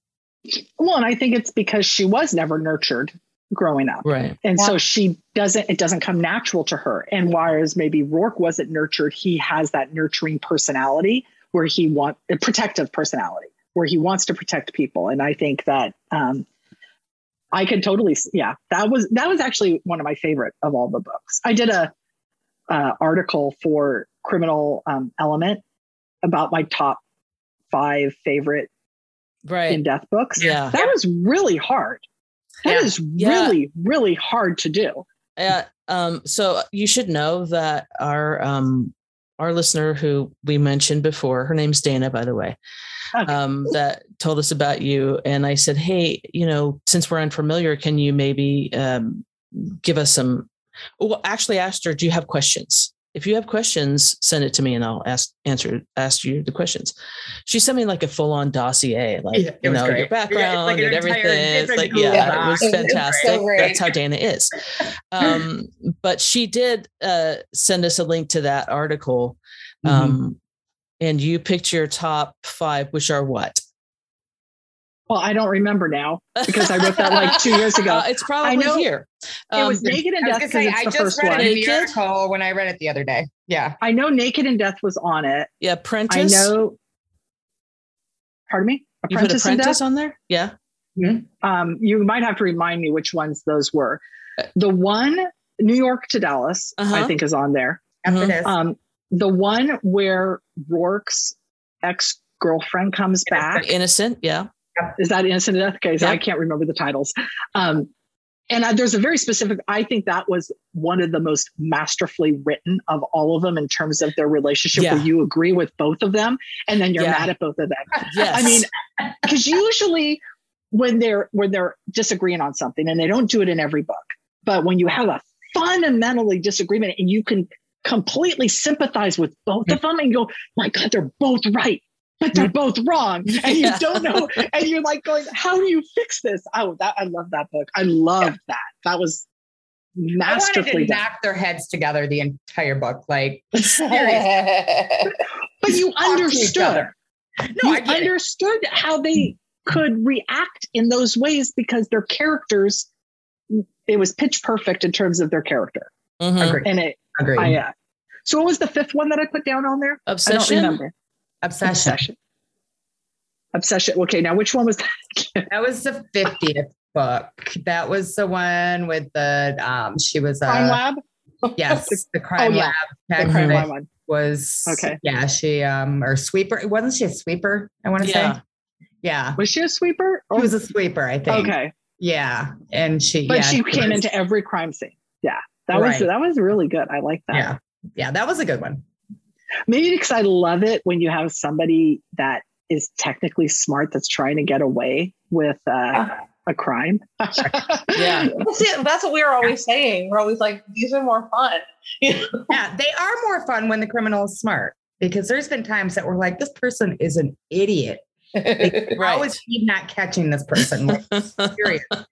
Well, and I think it's because she was never nurtured growing up. Right. And yeah. so she doesn't, it doesn't come natural to her. And whereas maybe Roarke wasn't nurtured, he has that nurturing personality where he want a protective personality, where he wants to protect people. And I think that um, I could totally, yeah, that was that was actually one of my favorite of all the books. I did a uh, article for Criminal um, Element about my top five favorite right in death books. Yeah, that was really hard. That yeah. is really yeah. really hard to do. Yeah. Um, so you should know that our um, our listener who we mentioned before, her name's Dana, by the way, okay. um, that told us about you. And I said, hey, you know, since we're unfamiliar, can you maybe um, give us some? Well, actually, asked her, do you have questions? If you have questions, send it to me and I'll ask answer ask you the questions. She sent me like a full on dossier, like yeah, you know your background like and everything. It's like yeah, it was fantastic. So That's how Dana is. Um, but she did uh, send us a link to that article, mm-hmm. um, mm-hmm. and you picked your top five, which are what? Well, I don't remember now because I wrote that like two years ago. Uh, it's probably I know here. Um, it was um, Naked in Death because it's I just read one. It in the article when I read it the other day. Yeah, I know Naked in Death was on it. Yeah, Apprentice. I know. Pardon me. Apprentice, you put Apprentice on there. Yeah. Mm-hmm. Um, you might have to remind me which ones those were. The one New York to Dallas, uh-huh. I think, is on there. Mm-hmm. Um, the one where Roarke's ex girlfriend comes back. Innocent, yeah. Is that Innocent Death? Okay, so I can't remember the titles. Um, and uh, there's a very specific, I think that was one of the most masterfully written of all of them in terms of their relationship yeah. where you agree with both of them and then you're yeah. mad at both of them. Yes. I mean, because usually when they're when they're disagreeing on something and they don't do it in every book, but when you have a fundamentally disagreement and you can completely sympathize with both of them and go, my God, they're both right but they're both wrong and you don't know and you're like going how do you fix this? Oh that i love that book. I love yeah. that. That was masterfully to knock their heads together the entire book like but you understood. no, you I understood it. how they could react in those ways because their characters it was pitch perfect in terms of their character. Mm-hmm. and it Agreed. I, uh, so what was the fifth one that i put down on there? Obsession i don't remember Obsession. Obsession. Obsession. Okay, now which one was that? that was the 50th book. That was the one with the um she was a crime lab. Yes, the crime oh, yeah. lab. The crime lab one. was okay. Yeah, she um or sweeper. Wasn't she a sweeper? I want to yeah. say. Yeah. Was she a sweeper? She was a sweeper, I think. Okay. Yeah. And she But yeah, she came was, into every crime scene. Yeah. That right. was that was really good. I like that. Yeah. Yeah, that was a good one. Maybe because I love it when you have somebody that is technically smart that's trying to get away with uh, a crime. yeah. That's what we are always saying. We're always like, these are more fun. yeah, they are more fun when the criminal is smart because there's been times that we're like, this person is an idiot. Like, right. How is he not catching this person? Seriously.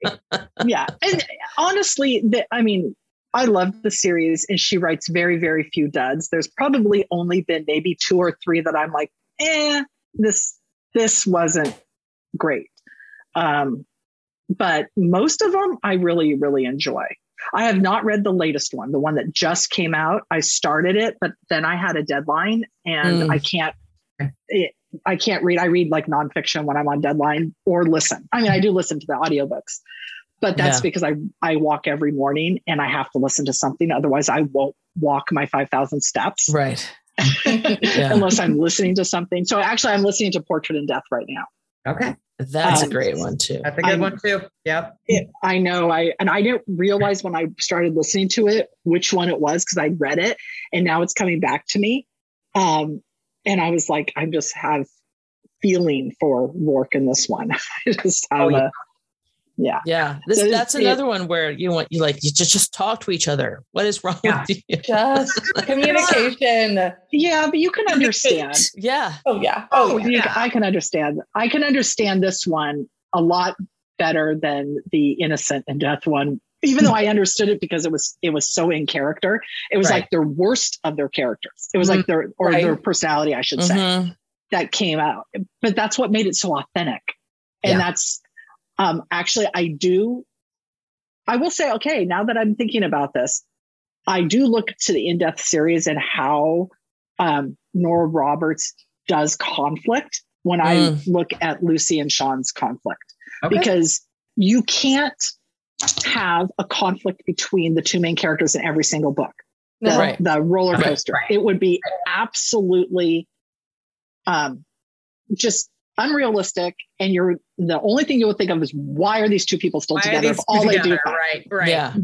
Yeah. And honestly, the, I mean, I love the series and she writes very, very few duds. There's probably only been maybe two or three that I'm like, eh, this this wasn't great. Um, but most of them I really, really enjoy. I have not read the latest one, the one that just came out. I started it, but then I had a deadline and mm. I can't it, I can't read. I read like nonfiction when I'm on deadline or listen. I mean, I do listen to the audiobooks, but that's yeah. because I I walk every morning and I have to listen to something. Otherwise, I won't walk my five thousand steps. Right. Unless I'm listening to something. So actually, I'm listening to Portrait in Death right now. Okay. That's um, a great one too. That's a good I, one too. Yep. It, I know. I and I didn't realize when I started listening to it which one it was because I read it and now it's coming back to me. Um, and I was like, I just have feeling for Roarke in this one. I just have oh, yeah. a yeah. Yeah. This, so that's another it, one where you want you like you just just talk to each other. What is wrong yeah. with you? Just communication. yeah. But you can understand. Yeah. Oh yeah. Oh, oh yeah. i can understand. I can understand this one a lot better than the innocent in death one even though i understood it because it was it was so in character. It was right. like their worst of their characters. It was mm-hmm. like their or right. their personality i should mm-hmm. say that came out. But that's what made it so authentic. And yeah. that's um, actually, I do. I will say, okay, now that I'm thinking about this, I do look to the In Death series and how um, Nora Roberts does conflict when mm. I look at Lucy and Sean's conflict okay. because you can't have a conflict between the two main characters in every single book. The, right. the roller coaster. Right. It would be absolutely um, just unrealistic. And you're the only thing you would think of is why are these two people still why together? If all together? they do, right, right. Yeah.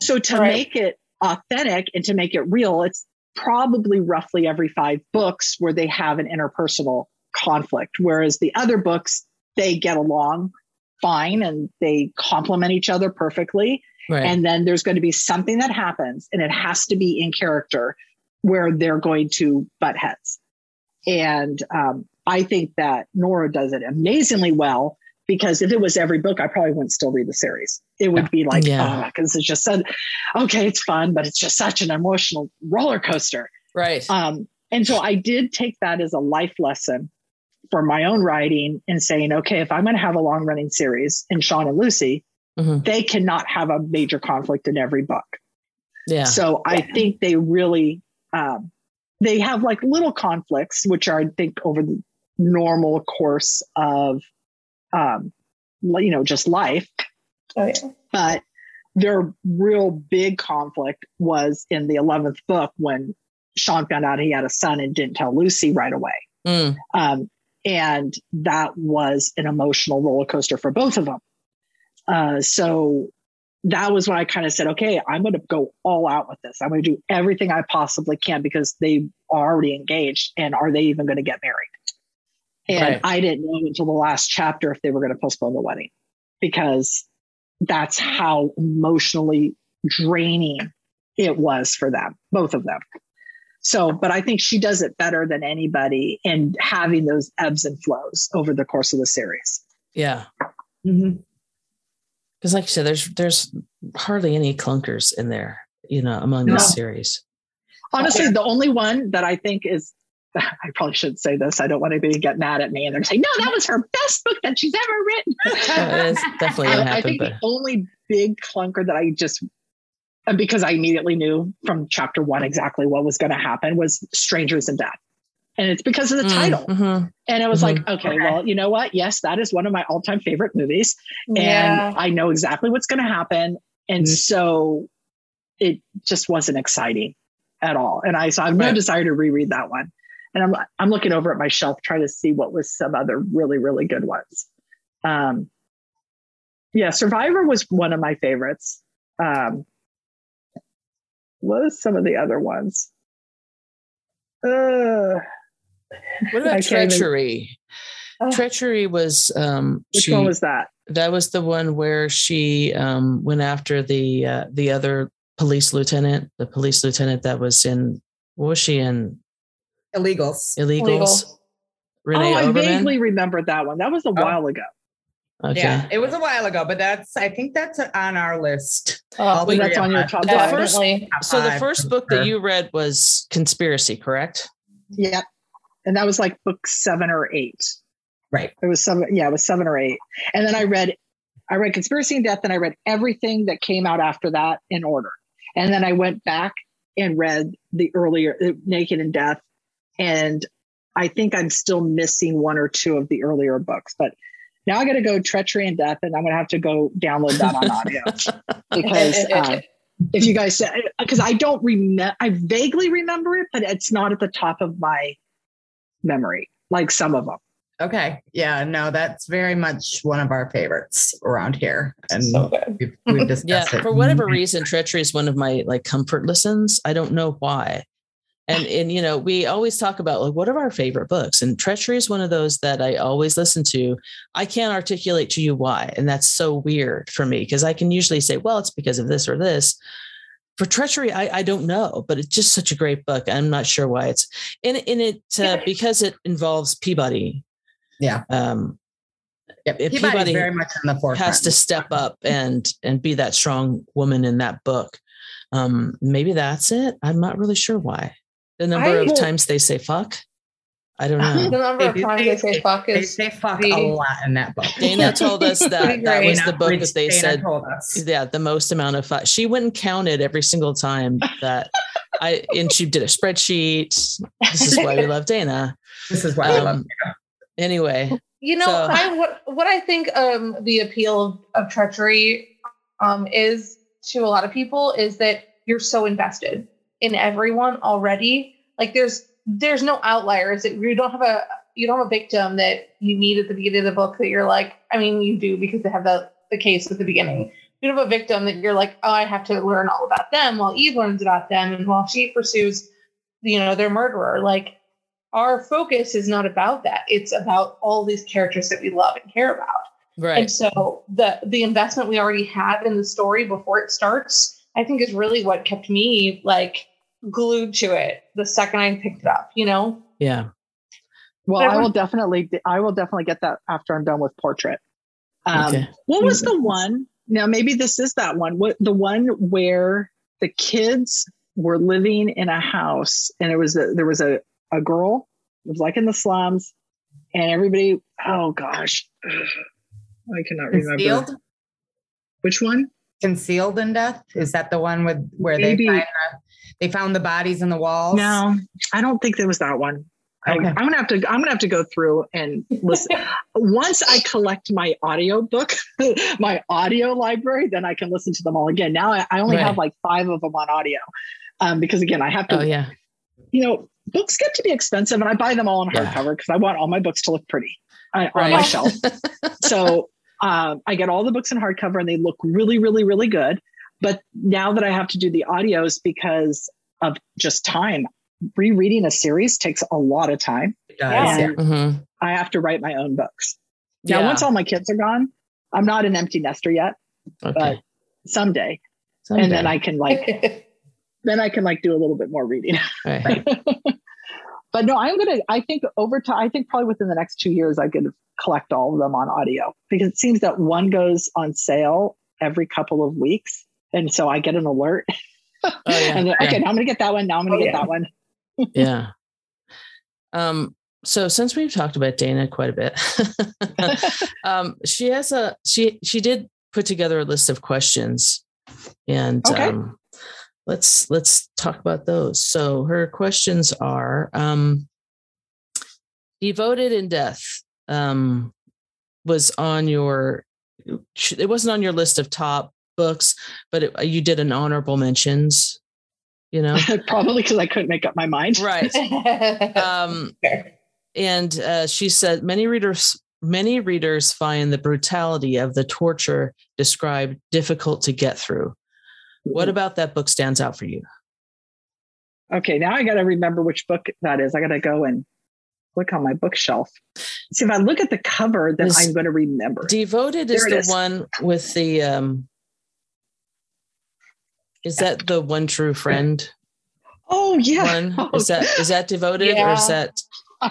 So to right. make it authentic and to make it real, it's probably roughly every five books where they have an interpersonal conflict. Whereas the other books, they get along fine and they complement each other perfectly. Right. And then there's going to be something that happens and it has to be in character where they're going to butt heads. And um, I think that Nora does it amazingly well because if it was every book, I probably wouldn't still read the series. It would be like, yeah. oh, because it's just said, okay, it's fun, but it's just such an emotional roller coaster. Right. Um, and so I did take that as a life lesson for my own writing and saying, okay, if I'm going to have a long running series in Sean and Lucy, mm-hmm. they cannot have a major conflict in every book. Yeah. So I think they really, um, they have like little conflicts, which are, I think, over the normal course of, um, you know, just life. Oh, yeah. But their real big conflict was in the 11th book when Sean found out he had a son and didn't tell Lucy right away. Mm. Um, and that was an emotional roller coaster for both of them. Uh, so that was when I kind of said, okay, I'm going to go all out with this. I'm going to do everything I possibly can because they are already engaged. And are they even going to get married? And right. I didn't know until the last chapter if they were going to postpone the wedding because that's how emotionally draining it was for them, both of them. So, but I think she does it better than anybody in having those ebbs and flows over the course of the series. Yeah. Because, mm-hmm. like you said, there's there's hardly any clunkers in there, you know, among no. this series. Honestly, the only one that I think is I probably shouldn't say this. I don't want anybody to get mad at me and they're saying, no, that was her best book that she's ever written. it's definitely gonna happen. I think but... the only big clunker that I just and because I immediately knew from chapter one exactly what was going to happen was Strangers in Death. And it's because of the mm, title. Mm-hmm, and it was mm-hmm. like, okay, okay, well, you know what? Yes, that is one of my all time favorite movies. Yeah. And I know exactly what's going to happen. And mm-hmm. so it just wasn't exciting at all. And I, so I have no right. desire to reread that one. And I'm, I'm looking over at my shelf trying to see what was some other really, really good ones. Um, yeah, Survivor was one of my favorites. Um, what are some of the other ones? Uh, what about treachery? Even... Uh, treachery was um which she, one was that? That was the one where she um went after the uh, the other police lieutenant, the police lieutenant that was in what was she in? Illegals. Illegals. Illegal. Renee oh, I Oberman? vaguely remember that one. That was a oh. while ago. Okay. Yeah, it was a while ago, but that's I think that's on our list. Oh, that's on your top five. First, so the first book that you read was Conspiracy, correct? Yep, and that was like book seven or eight. Right. It was seven. Yeah, it was seven or eight. And then I read, I read Conspiracy in Death, and I read everything that came out after that in order. And then I went back and read the earlier uh, Naked in Death, and I think I'm still missing one or two of the earlier books, but now I got to go treachery in death, and I'm going to have to go download that on audio because uh, if you guys said, because I don't remember, I vaguely remember it, but it's not at the top of my memory like some of them. Okay. Yeah. No, that's very much one of our favorites around here. And so we've, we've discussed yeah, it. For whatever reason, Treachery is one of my like comfort listens. I don't know why and and you know we always talk about like what are our favorite books and treachery is one of those that i always listen to i can't articulate to you why and that's so weird for me because i can usually say well it's because of this or this for treachery I, I don't know but it's just such a great book i'm not sure why it's in in it uh, because it involves peabody yeah um Yep. Peabody very much in the forefront. Has to step up and and be that strong woman in that book. Um, maybe that's it. I'm not really sure why. The number I of times they say fuck. I don't know. The number of times they, say fuck is they say fuck the, a lot in that book. Dana told us that that was the book that they Dana said. Yeah, the most amount of fuck. She went and counted every single time that I and she did a spreadsheet. This is why we love Dana. This is why um, I love you. Anyway, you know, so. I what what I think um the appeal of, of treachery um is to a lot of people is that you're so invested in everyone already. Like there's there's no outliers. That you don't have a you don't have a victim that you meet at the beginning of the book that you're like. I mean, you do because they have the the case at the beginning. Mm-hmm. You have a victim that you're like, oh, I have to learn all about them while Eve learns about them, and while she pursues, you know, their murderer. Like our focus is not about that. It's about all these characters that we love and care about. Right. And so the the investment we already have in the story before it starts, I think is really what kept me like glued to it the second I picked it up, you know? Yeah. Well, I will definitely I will definitely get that after I'm done with portrait. Um, okay. what was the one? Now maybe this is that one. What the one where the kids were living in a house and it was a, there was a, a girl, it was like in the slums, and everybody, oh gosh. I cannot remember. Concealed? Which one? Concealed in Death? Is that the one with where Maybe. they find the, they found the bodies in the walls? No, I don't think there was that one. Okay. I, am gonna have to I'm gonna have to go through and listen. Once I collect my audio book, my audio library, then I can listen to them all again. Now I, I only right. have like five of them on audio. Um, because again, I have to oh, yeah. you know, books get to be expensive and I buy them all in hardcover because yeah. I want all my books to look pretty uh, right. on my shelf. so um, I get all the books in hardcover and they look really, really, really good. But now that I have to do the audios because of just time, rereading a series takes a lot of time. Yeah. Mm-hmm. I have to write my own books. Now, yeah. once all my kids are gone, I'm not an empty nester yet, okay. but someday. someday. And then I can like, then I can like do a little bit more reading. Right. but no, I'm gonna. I think over time, I think probably within the next two years, I could collect all of them on audio because it seems that one goes on sale every couple of weeks, and so I get an alert. Oh, yeah, and then, okay, now I'm gonna get that one. Now I'm gonna oh, get yeah. that one. yeah. Um. So since we've talked about Dana quite a bit, um, she has a she she did put together a list of questions, and okay. um, let's let's talk about those. So her questions are um, devoted in death um, was on your it wasn't on your list of top books but it, you did an honorable mentions you know? Probably because i couldn't make up my mind. Right. Um, and uh, she said many readers many readers find the brutality of the torture described difficult to get through. What about that book stands out for you? Okay now i got to remember which book that is. I got to go and look on my bookshelf. See, if I look at the cover, then I'm going to remember. Devoted is the one with the. um Is that the one true friend? Oh yeah. One oh, is that is that devoted yeah. or is that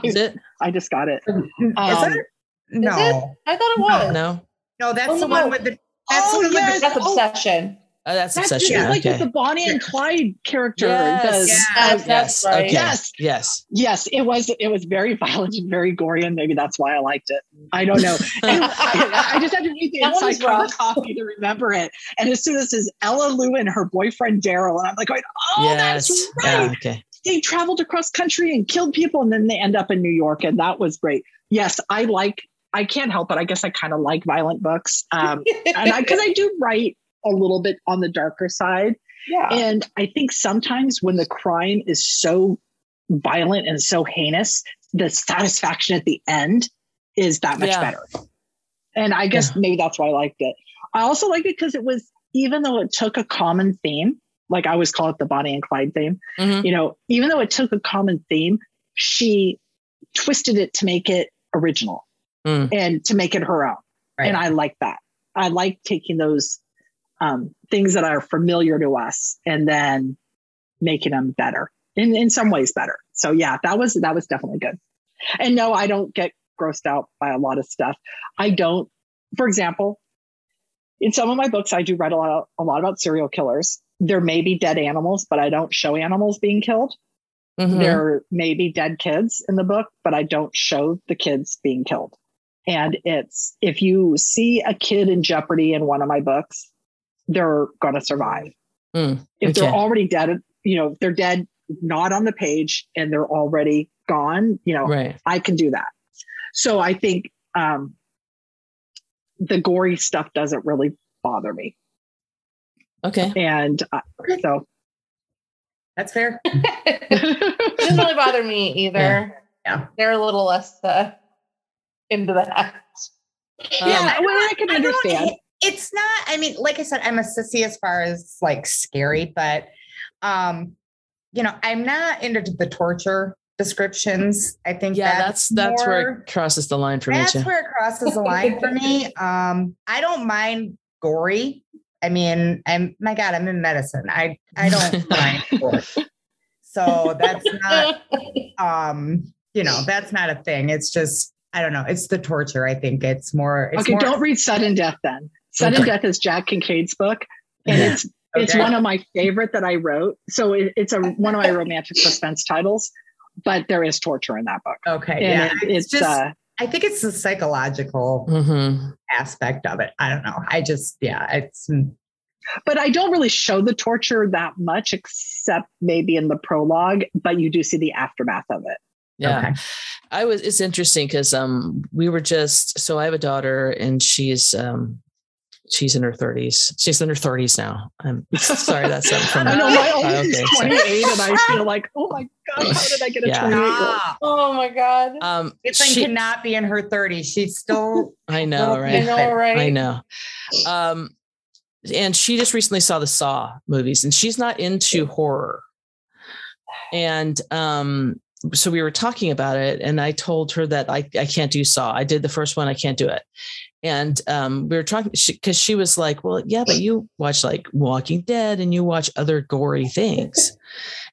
is I, it? I just got it. Um, is it? No, is it? I thought it was. No, no, that's oh, the one with the. That's oh, the one yes. with the, that's oh. obsession. Oh, that's, that's obsession. Just like okay. the Bonnie and Clyde character yes. does. Yes, yes, right. okay. yes, yes, yes. It was it was very violent and very gory, and maybe that's why I liked it. I don't know. I, I, just had to read the inside cover copy to remember it. And as soon as it's Ella-Loo and her boyfriend Daryl, and I'm like, going, oh, yes. that's right. Yeah, okay. They traveled across country and killed people, and then they end up in New York, and that was great. Yes, I like I can't help it. I guess I kind of like violent books. Um, and I, cause I do write a little bit on the darker side. Yeah. And I think sometimes when the crime is so violent and so heinous, the satisfaction at the end is that much yeah. better. And I guess yeah. maybe that's why I liked it. I also liked it because it was, even though it took a common theme, like I always call it the Bonnie and Clyde theme, mm-hmm. you know, even though it took a common theme, she twisted it to make it original mm. and to make it her own. Right. And I like that. I like taking those um, things that are familiar to us and then making them better in, in some ways better. So yeah, that was, that was definitely good. And no, I don't get grossed out by a lot of stuff. I don't, for example, in some of my books, I do write a lot, a lot about serial killers. There may be dead animals, but I don't show animals being killed. Mm-hmm. There may be dead kids in the book, but I don't show the kids being killed. And it's if you see a kid in jeopardy in one of my books, they're going to survive. Mm, if okay. they're already dead, you know, they're dead, not on the page, and they're already gone, you know, right. I can do that. So I think um, the gory stuff doesn't really bother me. Okay. And uh, so that's fair. it doesn't really bother me either. Yeah. yeah. They're a little less uh, into that. Um, yeah, well, I can understand. It's not, I mean, like I said, I'm a sissy as far as like scary, but um, you know, I'm not into the torture descriptions. I think yeah, that's that's, that's where it crosses the line for that's me. That's where it crosses the line for me. Um, I don't mind gory. I mean, I'm my God, I'm in medicine. I I don't mind gory. So that's not um, you know, that's not a thing. It's just I don't know. It's the torture. I think it's more. It's okay, more, don't read Sudden Death then. Sudden okay. Death is Jack Kincaid's book, and yeah. it's it's one of my favorite that I wrote. So it, it's a one of my romantic suspense titles, but there is torture in that book. Okay, and yeah, it, it's, it's, just. Uh, I think it's the psychological mm-hmm. aspect of it. I don't know. I just yeah, it's. But I don't really show the torture that much, except maybe in the prologue. But you do see the aftermath of it. Yeah. Okay. I was it's interesting because um we were just so I have a daughter and she's um she's in her 30s. She's in her 30s now. I'm sorry that's from I know my oldest okay, 28 and I feel like, oh my God, how did I get a yeah. 28 year old? Oh my God. Um it's like she, cannot be in her 30s. She's still I know, right? I know, right? I know. Um and she just recently saw the Saw movies and she's not into horror. And um so we were talking about it and I told her that I, I can't do Saw. I did the first one. I can't do it. And um, we were talking because she, she, was like, well, yeah, but you watch like Walking Dead and you watch other gory things.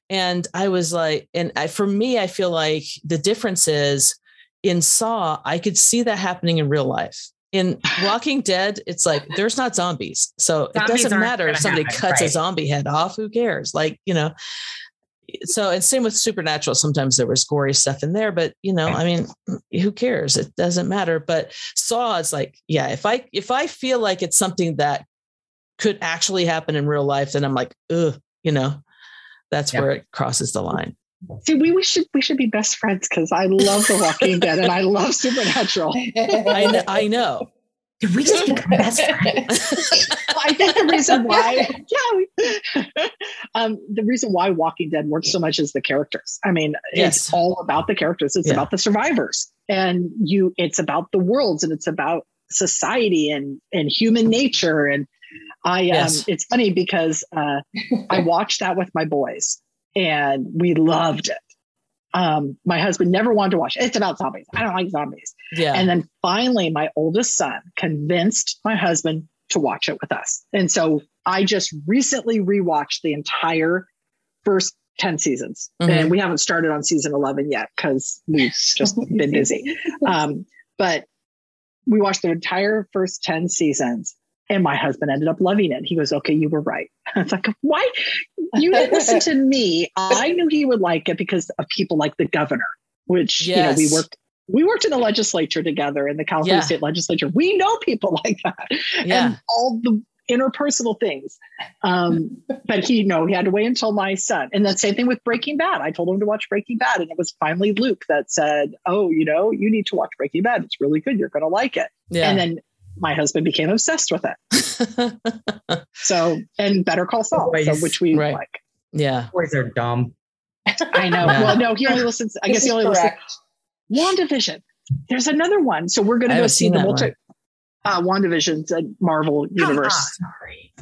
and I was like, and I, for me, I feel like the difference is in Saw, I could see that happening in real life. In Walking Dead, it's like there's not zombies. So zombies it doesn't matter if somebody happen, cuts right? a zombie head off. Who cares? Like, you know, so and same with supernatural sometimes there was gory stuff in there but you know i mean who cares it doesn't matter but saw it's like yeah if i if i feel like it's something that could actually happen in real life then i'm like ugh you know that's yeah. where it crosses the line See, we, we should we should be best friends because I love The Walking Dead and I love Supernatural. I know, I know. Did we just become best friends? I think the reason why, yeah, um, the reason why Walking Dead works so much is the characters. I mean, yes. it's all about the characters. It's yeah. about the survivors, and you. It's about the worlds, and it's about society and and human nature. And I, um, yes. um, it's funny because uh, I watched that with my boys, and we loved it um, my husband never wanted to watch it. It's about zombies. I don't like zombies. Yeah. And then finally, my oldest son convinced my husband to watch it with us. And so I just recently rewatched the entire first 10 seasons. Mm-hmm. And we haven't started on season 11 yet because we've just been busy. Um, but we watched the entire first 10 seasons and my husband ended up loving it. He goes, okay, you were right. It's like, why? You didn't listen to me. I knew he would like it because of people like the governor, which, yes. you know, we worked, we worked in the legislature together in the California yeah. state legislature. We know people like that yeah. and all the interpersonal things. Um, but he, no, he had to wait until my son. And the same thing with Breaking Bad. I told him to watch Breaking Bad. And it was finally Luke that said, oh, you know, you need to watch Breaking Bad. It's really good. You're going to like it. Yeah. And then my husband became obsessed with it. so, and Better Call Saul, so, which we right. like. Yeah. Boys are dumb. I know. Yeah. Well, no, he only listens. I guess he only correct. listens. WandaVision. There's another one. So we're going to go see the multi. Uh, WandaVision's a Marvel universe. sorry.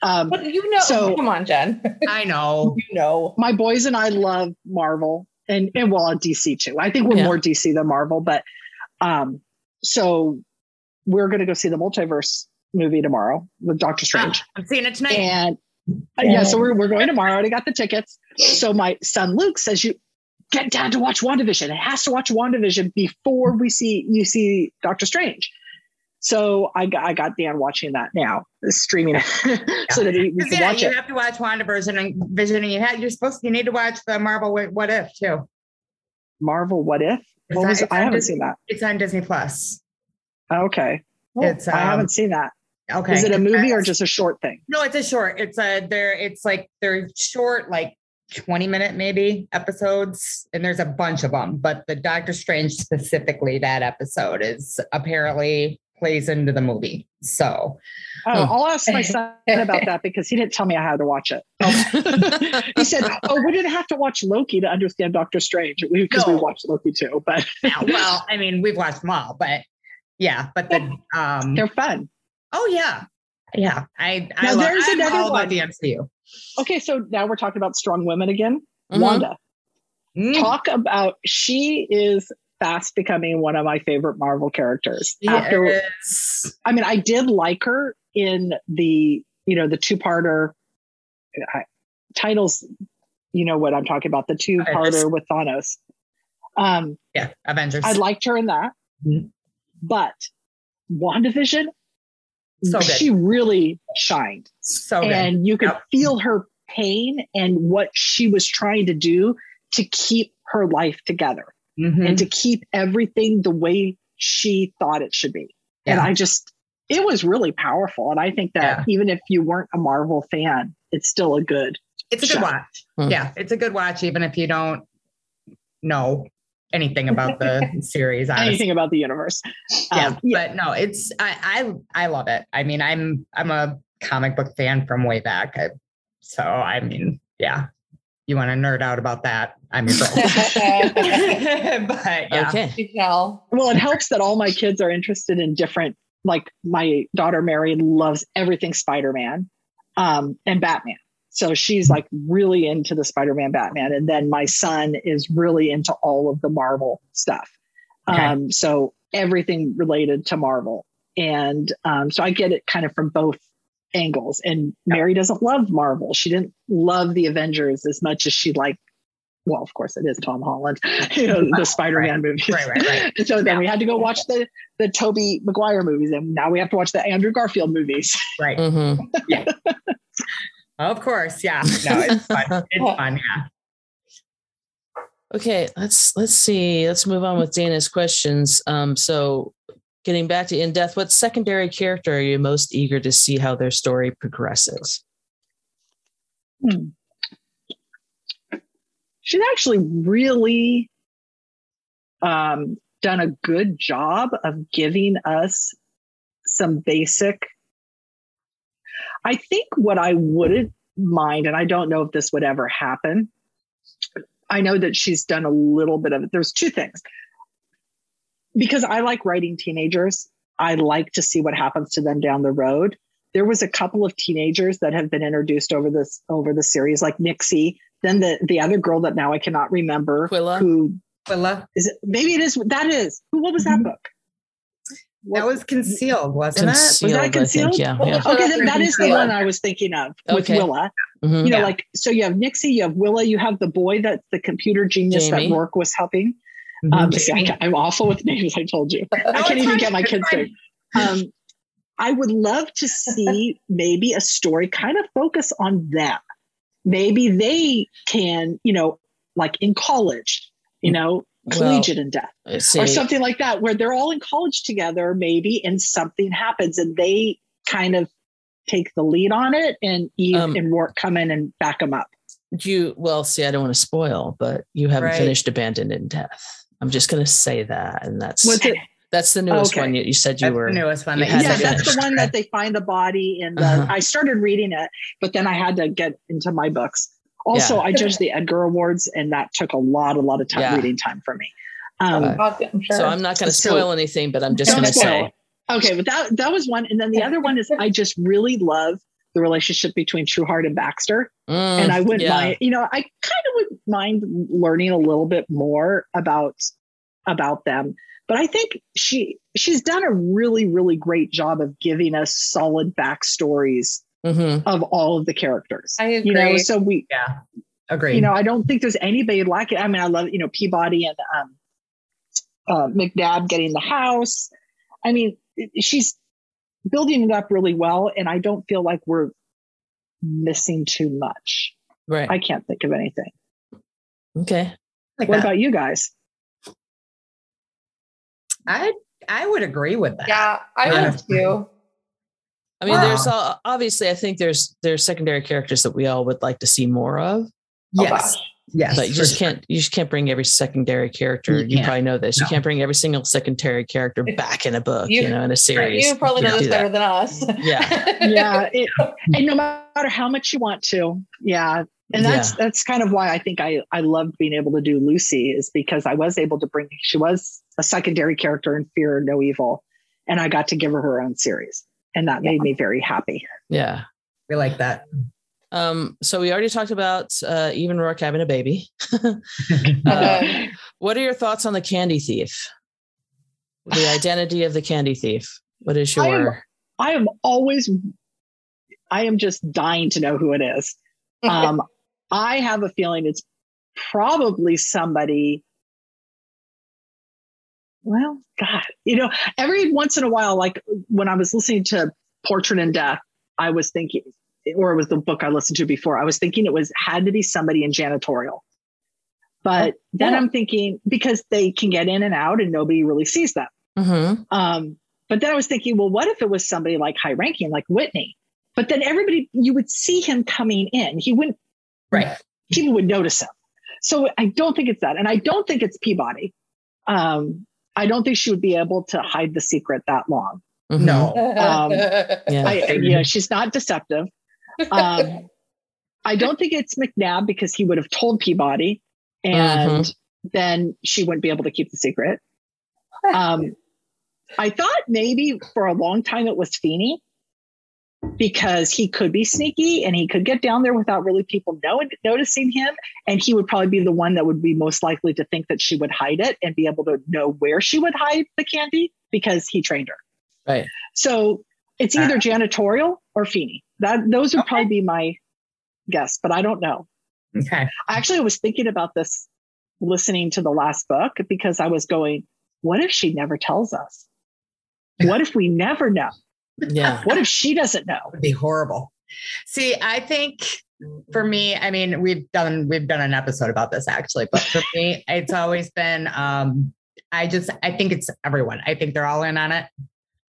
Um, but you know, so, come on, Jen. I know. you know. My boys and I love Marvel and, and well, DC too. I think we're yeah. more DC than Marvel, but um, so we're going to go see the multiverse movie tomorrow with Doctor Strange. I'm seeing it tonight. And uh, yeah, so we're, we're going tomorrow. I already got the tickets. So my son Luke says, you get dad to watch WandaVision. It has to watch WandaVision before we see you see Doctor Strange. So I got, I got Dan watching that now, streaming it, so that we, we can yeah, watch you it. You have to watch WandaVision and Vision, and you had you're supposed to, you need to watch the Marvel What If too. Marvel What If? What was, I haven't Disney, seen that. It's on Disney Plus. Okay. It's um, I haven't seen that. Okay. Is it a movie or just a short thing? No, it's a short. It's a they're it's like they're short, like 20 minute maybe episodes and there's a bunch of them but the doctor strange specifically that episode is apparently plays into the movie so oh i'll ask my son about that because he didn't tell me i had to watch it oh. he said oh we didn't have to watch loki to understand doctor strange because we, no. we watched loki too but yeah, well i mean we've watched them all but yeah but the um they're fun oh yeah yeah i i now, love, there's I'm another all one. about the mcu Okay, so now we're talking about strong women again. Mm-hmm. Wanda. Mm. Talk about she is fast becoming one of my favorite Marvel characters. Yes. After, I mean, I did like her in the you know the two parter titles. You know what I'm talking about? The two parter with Thanos. Um, yeah, Avengers. I liked her in that, mm-hmm. But WandaVision so good. she really shined. So good. And you could yep. feel her pain and what she was trying to do to keep her life together mm-hmm. and to keep everything the way she thought it should be. Yeah. And I just, it was really powerful. And I think that yeah. even if you weren't a Marvel fan, it's still a good. It's a good watch. Hmm. Yeah, it's a good watch, even if you don't know anything about the series. Honestly. Anything about the universe. Yeah, um, yeah, but no, it's I, I I love it. I mean, I'm I'm a comic book fan from way back. I, so I mean, yeah. You want to nerd out about that? I'm your girl. but yeah. Okay. Well, it helps that all my kids are interested in different. Like my daughter Mary loves everything Spider-Man um, and Batman. So she's like really into the Spider Man Batman. And then my son is really into all of the Marvel stuff. Okay. Um, so everything related to Marvel. And um, so I get it kind of from both angles. And Mary doesn't love Marvel. She didn't love the Avengers as much as she liked. Well, of course, it is Tom Holland, you know, the Spider-Man right. movies. Right, right, right. and so then yeah. we had to go watch the the Tobey Maguire movies, and now we have to watch the Andrew Garfield movies. Right. Mm-hmm. yeah. Of course, yeah. No, it's fun. It's fun, yeah. Okay, let's let's see. Let's move on with Zana's questions. Um, so getting back to in death, what secondary character are you most eager to see how their story progresses? Hmm. She's actually really um, done a good job of giving us some basic I think what I wouldn't mind, and I don't know if this would ever happen. I know that she's done a little bit of it. There's two things. Because I like writing teenagers, I like to see what happens to them down the road. There was a couple of teenagers that have been introduced over this over the series, like Nixie. Then the the other girl that now I cannot remember Quilla. who Quilla. Is it maybe it is that is who what was that mm-hmm. book? That was concealed, wasn't concealed, it? Was that concealed? Think, yeah, yeah. Okay, then that is the one I was thinking of with okay. Willa. Mm-hmm. You know, yeah. like so you have Nixie, you have Willa, you have the boy that's the computer genius Jamie. that Roarke was helping. Mm-hmm. Um, I, am awful with names. I told you, I can't even get my kids to. Um, I would love to see maybe a story kind of focus on them. Maybe they can, you know, like in college, you mm. know, collegiate well, in death or something like that where they're all in college together maybe and something happens and they kind of take the lead on it and eve um, and Roarke come in and back them up you well see i don't want to spoil but you haven't right. finished abandoned in death i'm just going to say that and that's What's it that's the newest okay. one you, you, said you that's were the newest one yeah that's the one that they find the body and uh-huh. i started reading it but then i had to get into my books also, yeah. I judged the Edgar Awards, and that took a lot, a lot of time yeah. reading time for me. Um, I'm sure. So I'm not going to spoil so, anything, but I'm just going to say. Okay, but that that was one, and then the other one is I just really love the relationship between Trueheart and Baxter, mm, and I wouldn't yeah. mind. You know, I kind of would mind learning a little bit more about about them. But I think she she's done a really really great job of giving us solid backstories mm-hmm. of all of the characters. I agree. You know, so we yeah agree. You know, I don't think there's anybody like it. I mean, I love you know Peabody and um, uh, McNab getting the house. I mean, she's building it up really well, and I don't feel like we're missing too much. Right. I can't think of anything. Okay. Like what that. about you guys? I I would agree with that. Yeah, I would too. I mean, wow. there's all, obviously, I think there's there's secondary characters that we all would like to see more of. Oh, yes. Yes. But you just sure. can't you just can't bring every secondary character. You, you probably know this. No. You can't bring every single secondary character back in a book, you, you know, in a series. You probably know this better than us. Yeah. yeah. It, and no matter how much you want to. Yeah. And that's yeah. that's kind of why I think I I loved being able to do Lucy is because I was able to bring she was a secondary character in Fear No Evil, and I got to give her her own series, and that yeah. made me very happy. Yeah, we like that. Um, so we already talked about uh, even Roarke having a baby. uh, what are your thoughts on the candy thief? The identity of the candy thief. What is your? I am, I am always. I am just dying to know who it is. Um, I have a feeling it's probably somebody. Well, God, you know, every once in a while, like when I was listening to Portrait in Death, I was thinking, or it was the book I listened to before, I was thinking it was had to be somebody in janitorial. But then I'm thinking because they can get in and out and nobody really sees them. Mm-hmm. Um, but then I was thinking, well, what if it was somebody like high ranking, like Whitney? But then everybody, you would see him coming in. He wouldn't Right. People would notice him. So I don't think it's that. And I don't think it's Peabody. Um, I don't think she would be able to hide the secret that long. Mm-hmm. No. Um, yeah. I, yeah, she's not deceptive. Um, I don't think it's McNab because he would have told Peabody and mm-hmm. then she wouldn't be able to keep the secret. Um, I thought maybe for a long time it was Feeney because he could be sneaky and he could get down there without really people know, noticing him. And he would probably be the one that would be most likely to think that she would hide it and be able to know where she would hide the candy because he trained her. Right. So it's either uh, janitorial or Feeney. That those would okay. probably be my guess, but I don't know. Okay. Actually, I was thinking about this listening to the last book because I was going, what if she never tells us? What if we never know? Yeah. what if she doesn't know? It would be horrible. See, I think for me, I mean, we've done we've done an episode about this actually, but for me, it's always been um I just I think it's everyone. I think they're all in on it.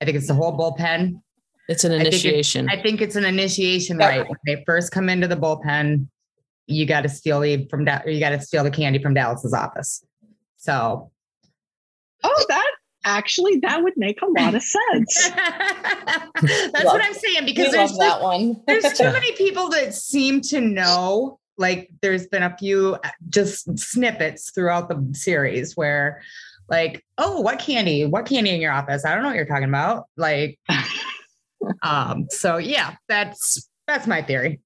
I think it's the whole bullpen. It's an initiation. I think, I think it's an initiation, right? When they first come into the bullpen, you got to steal the from da- you got to steal the candy from Dallas's office. So, oh, that actually that would make a lot of sense. That's what I'm saying because there's just, that one. there's too many people that seem to know. Like there's been a few uh, just snippets throughout the series where like, oh, what candy? What candy in your office? I don't know what you're talking about. Like um, so yeah, that's that's my theory.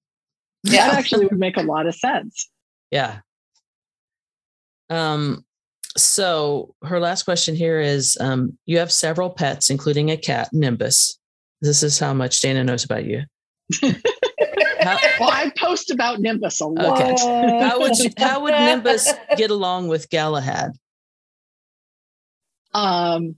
Yeah, that actually would make a lot of sense. Yeah. Um, so her last question here is um, you have several pets, including a cat, Nimbus. This is how much Zana knows about you. how, well, I post about Nimbus a lot. Okay. How would you, how would Nimbus get along with Galahad? Um,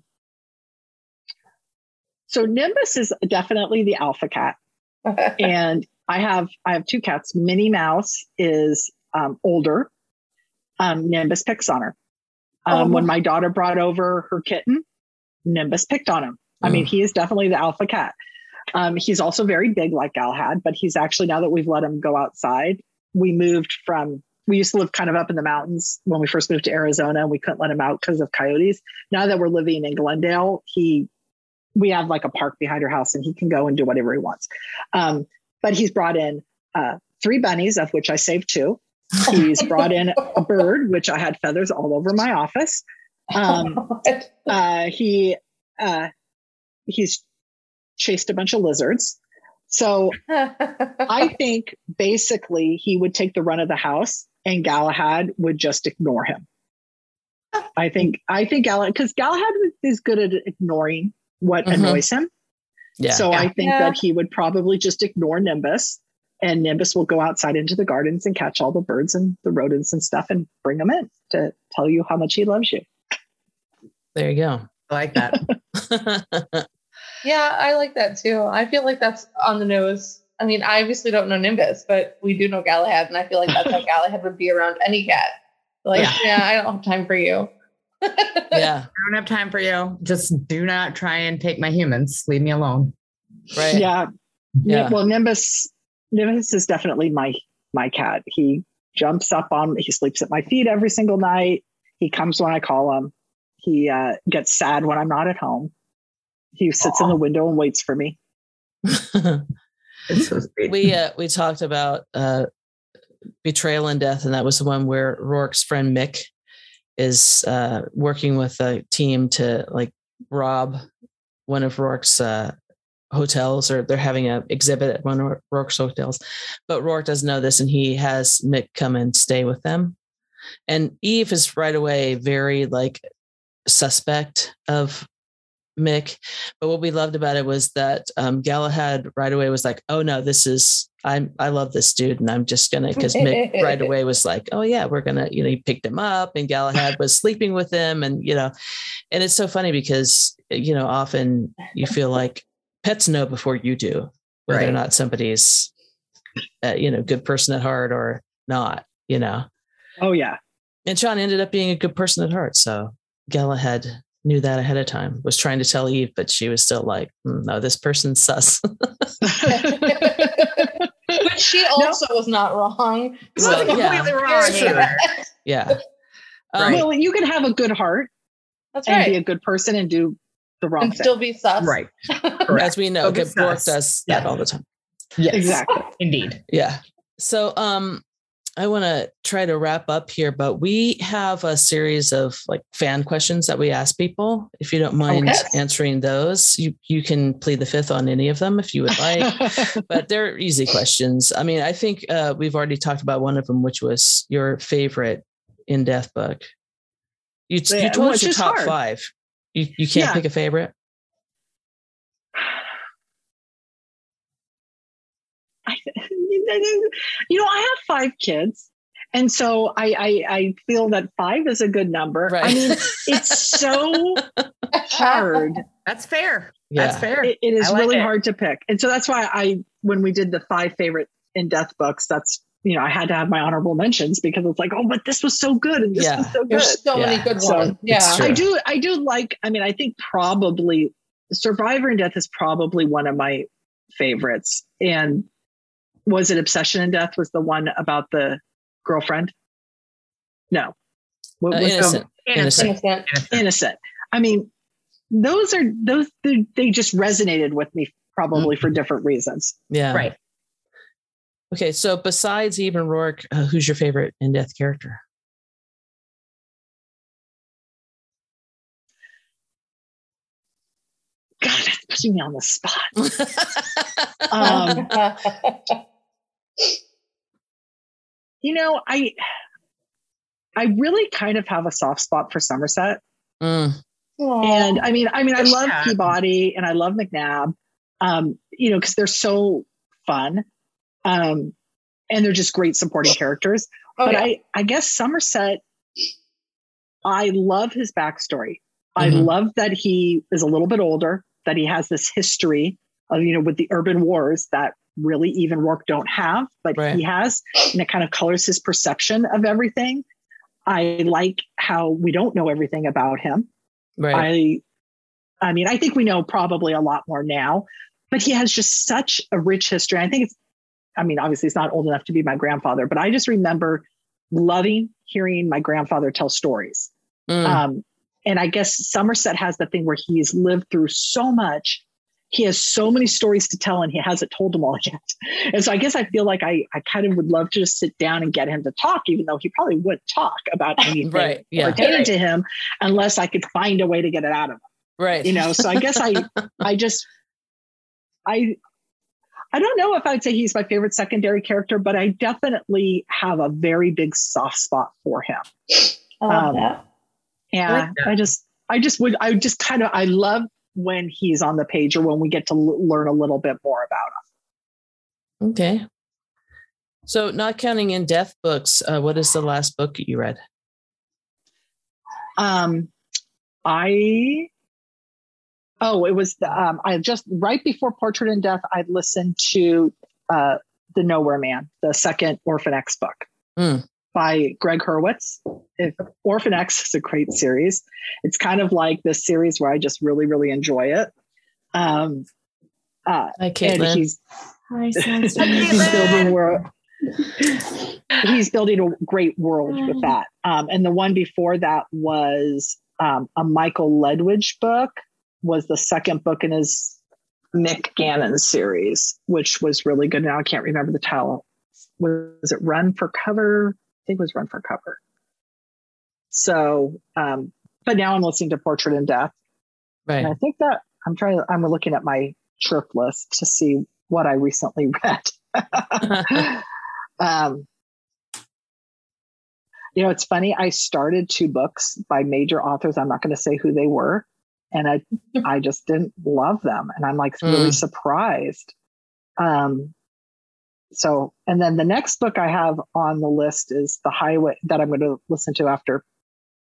so Nimbus is definitely the alpha cat, and I have I have two cats. Minnie Mouse is um, older. Um, Nimbus picks on her. Um, oh. When my daughter brought over her kitten, Nimbus picked on him. I mean, mm. he is definitely the alpha cat. Um, he's also very big, like Galahad, but he's actually now that we've let him go outside, we moved from. We used to live kind of up in the mountains when we first moved to Arizona, and we couldn't let him out because of coyotes. Now that we're living in Glendale, he we have like a park behind our house, and he can go and do whatever he wants. Um, but he's brought in uh, three bunnies, of which I saved two. He's brought in a bird, which I had feathers all over my office. Um, uh, he uh, he's chased a bunch of lizards. So I think basically he would take the run of the house, and Galahad would just ignore him. I think I think Galahad because Galahad is good at ignoring what mm-hmm. annoys him. Yeah. So I think yeah. that he would probably just ignore Nimbus and Nimbus will go outside into the gardens and catch all the birds and the rodents and stuff and bring them in to tell you how much he loves you. There you go. I like that. yeah, I like that too. I feel like that's on the nose. I mean, I obviously don't know Nimbus, but we do know Galahad, and I feel like that's how Galahad would be around any cat. Like, yeah, yeah I don't have time for you. yeah. I don't have time for you. Just do not try and take my humans. Leave me alone. Right. Yeah. yeah. Well, Nimbus Nimbus is definitely my my cat. He jumps up on he sleeps at my feet every single night. He comes when I call him. He uh, gets sad when I'm not at home. He sits Aww. in the window and waits for me. so we uh, we talked about uh, betrayal in death, and that was the one where Roarke's friend Mick is uh, working with a team to like rob one of Roarke's uh, hotels, or they're having an exhibit at one of Roarke's hotels. But Roarke doesn't know this, and he has Mick come and stay with them. And Eve is right away very like suspect of Mick. But what we loved about it was that um, Galahad right away was like, "Oh no, this is I'm I love this dude, and I'm just gonna." Because Mick right away was like, "Oh yeah, we're gonna," you know, he picked him up, and Galahad was sleeping with him, and you know, and it's so funny because you know often you feel like pets know before you do whether right. or not somebody's uh, you know good person at heart or not. You know. Oh yeah. And Sean ended up being a good person at heart, so Galahad knew that ahead of time, was trying to tell Eve, but she was still like, mm, no, this person's sus. but she also no. was not wrong. Well, completely wrong. Yeah. yeah. Um, well, you can have a good heart That's and right. be a good person and do the wrong and thing. still be sus. Right. As we know, Roarke does that all the time. Yes. Exactly. Indeed. Yeah. So um I want to try to wrap up here, but we have a series of like fan questions that we ask people. If you don't mind okay. answering those, you you can plead the fifth on any of them if you would like. but they're easy questions. I mean, I think uh, we've already talked about one of them, which was your favorite in death book. You, yeah, you told us your top hard. five. You you can't yeah. pick a favorite. you know, I have five kids. And so I, I, I feel that five is a good number. Right. I mean, it's so hard. That's fair. Yeah. That's fair. it, it is like really it. hard to pick. And so that's why I, when we did the five favorite in death books, that's you know, I had to have my honorable mentions because it's like, oh, but this was so good and this yeah. was so good. There's so yeah. many good so, ones. Yeah, I do. I do like. I mean, I think probably Survivor in Death is probably one of my favorites, and was it Obsession in Death was the one about the girlfriend? No. What uh, was innocent. The, innocent. innocent. Innocent. I mean, those are those they, they just resonated with me probably mm-hmm. for different reasons. Yeah. Right. Okay, so besides even Roarke, uh, who's your favorite in death character? God, that's putting me on the spot. um, you know, I I really kind of have a soft spot for Somerset. Mm. And I mean, I mean, I love Peabody and I love McNab, um, you know, because they're so fun. Um, and they're just great supporting characters. Oh, but yeah. I, I guess Somerset, I love his backstory. Mm-hmm. I love that he is a little bit older, that he has this history of, you know, with the urban wars that really even Roarke don't have, but right. he has, and it kind of colors his perception of everything. I like how we don't know everything about him. Right. I, I mean, I think we know probably a lot more now, but he has just such a rich history. I think it's, I mean, obviously, he's not old enough to be my grandfather, but I just remember loving hearing my grandfather tell stories. Mm. Um, and I guess Somerset has the thing where he's lived through so much he has so many stories to tell and he hasn't told them all yet. And so I guess I feel like I, I kind of would love to just sit down and get him to talk, even though he probably wouldn't talk about anything right, yeah. pertaining right. to him unless I could find a way to get it out of him. Right. You know, so I guess I I just I I don't know if I'd say he's my favorite secondary character, but I definitely have a very big soft spot for him. I love um, that. Yeah, I, like that. I just I just would I just kind of I love when he's on the page or when we get to l- learn a little bit more about him. Okay. So, not counting in death books, uh, what is the last book you read? Um, I oh, it was um, I just right before Portrait in Death, I listened to uh, the Nowhere Man, the second Orphan X book. Mm by Gregg Hurwitz. If Orphan X is a great series. It's kind of like this series where I just really, really enjoy it. Um, uh, Hi, Caitlin. he's, Hi, he's building world. he's building a great world with that. Um, and the one before that was um, a Michael Ledwidge book, was the second book in his Mick Gannon series, which was really good. Now I can't remember the title. Was it Run for Cover? I think it was Run for Cover. So, um, but now I'm listening to Portrait in Death. Right. And I think that I'm trying, I'm looking at my trip list to see what I recently read. um, you know, it's funny. I started two books by major authors. I'm not going to say who they were, and I, I just didn't love them, and I'm like really mm. surprised. Um, so, and then the next book I have on the list is the Highway that I'm going to listen to after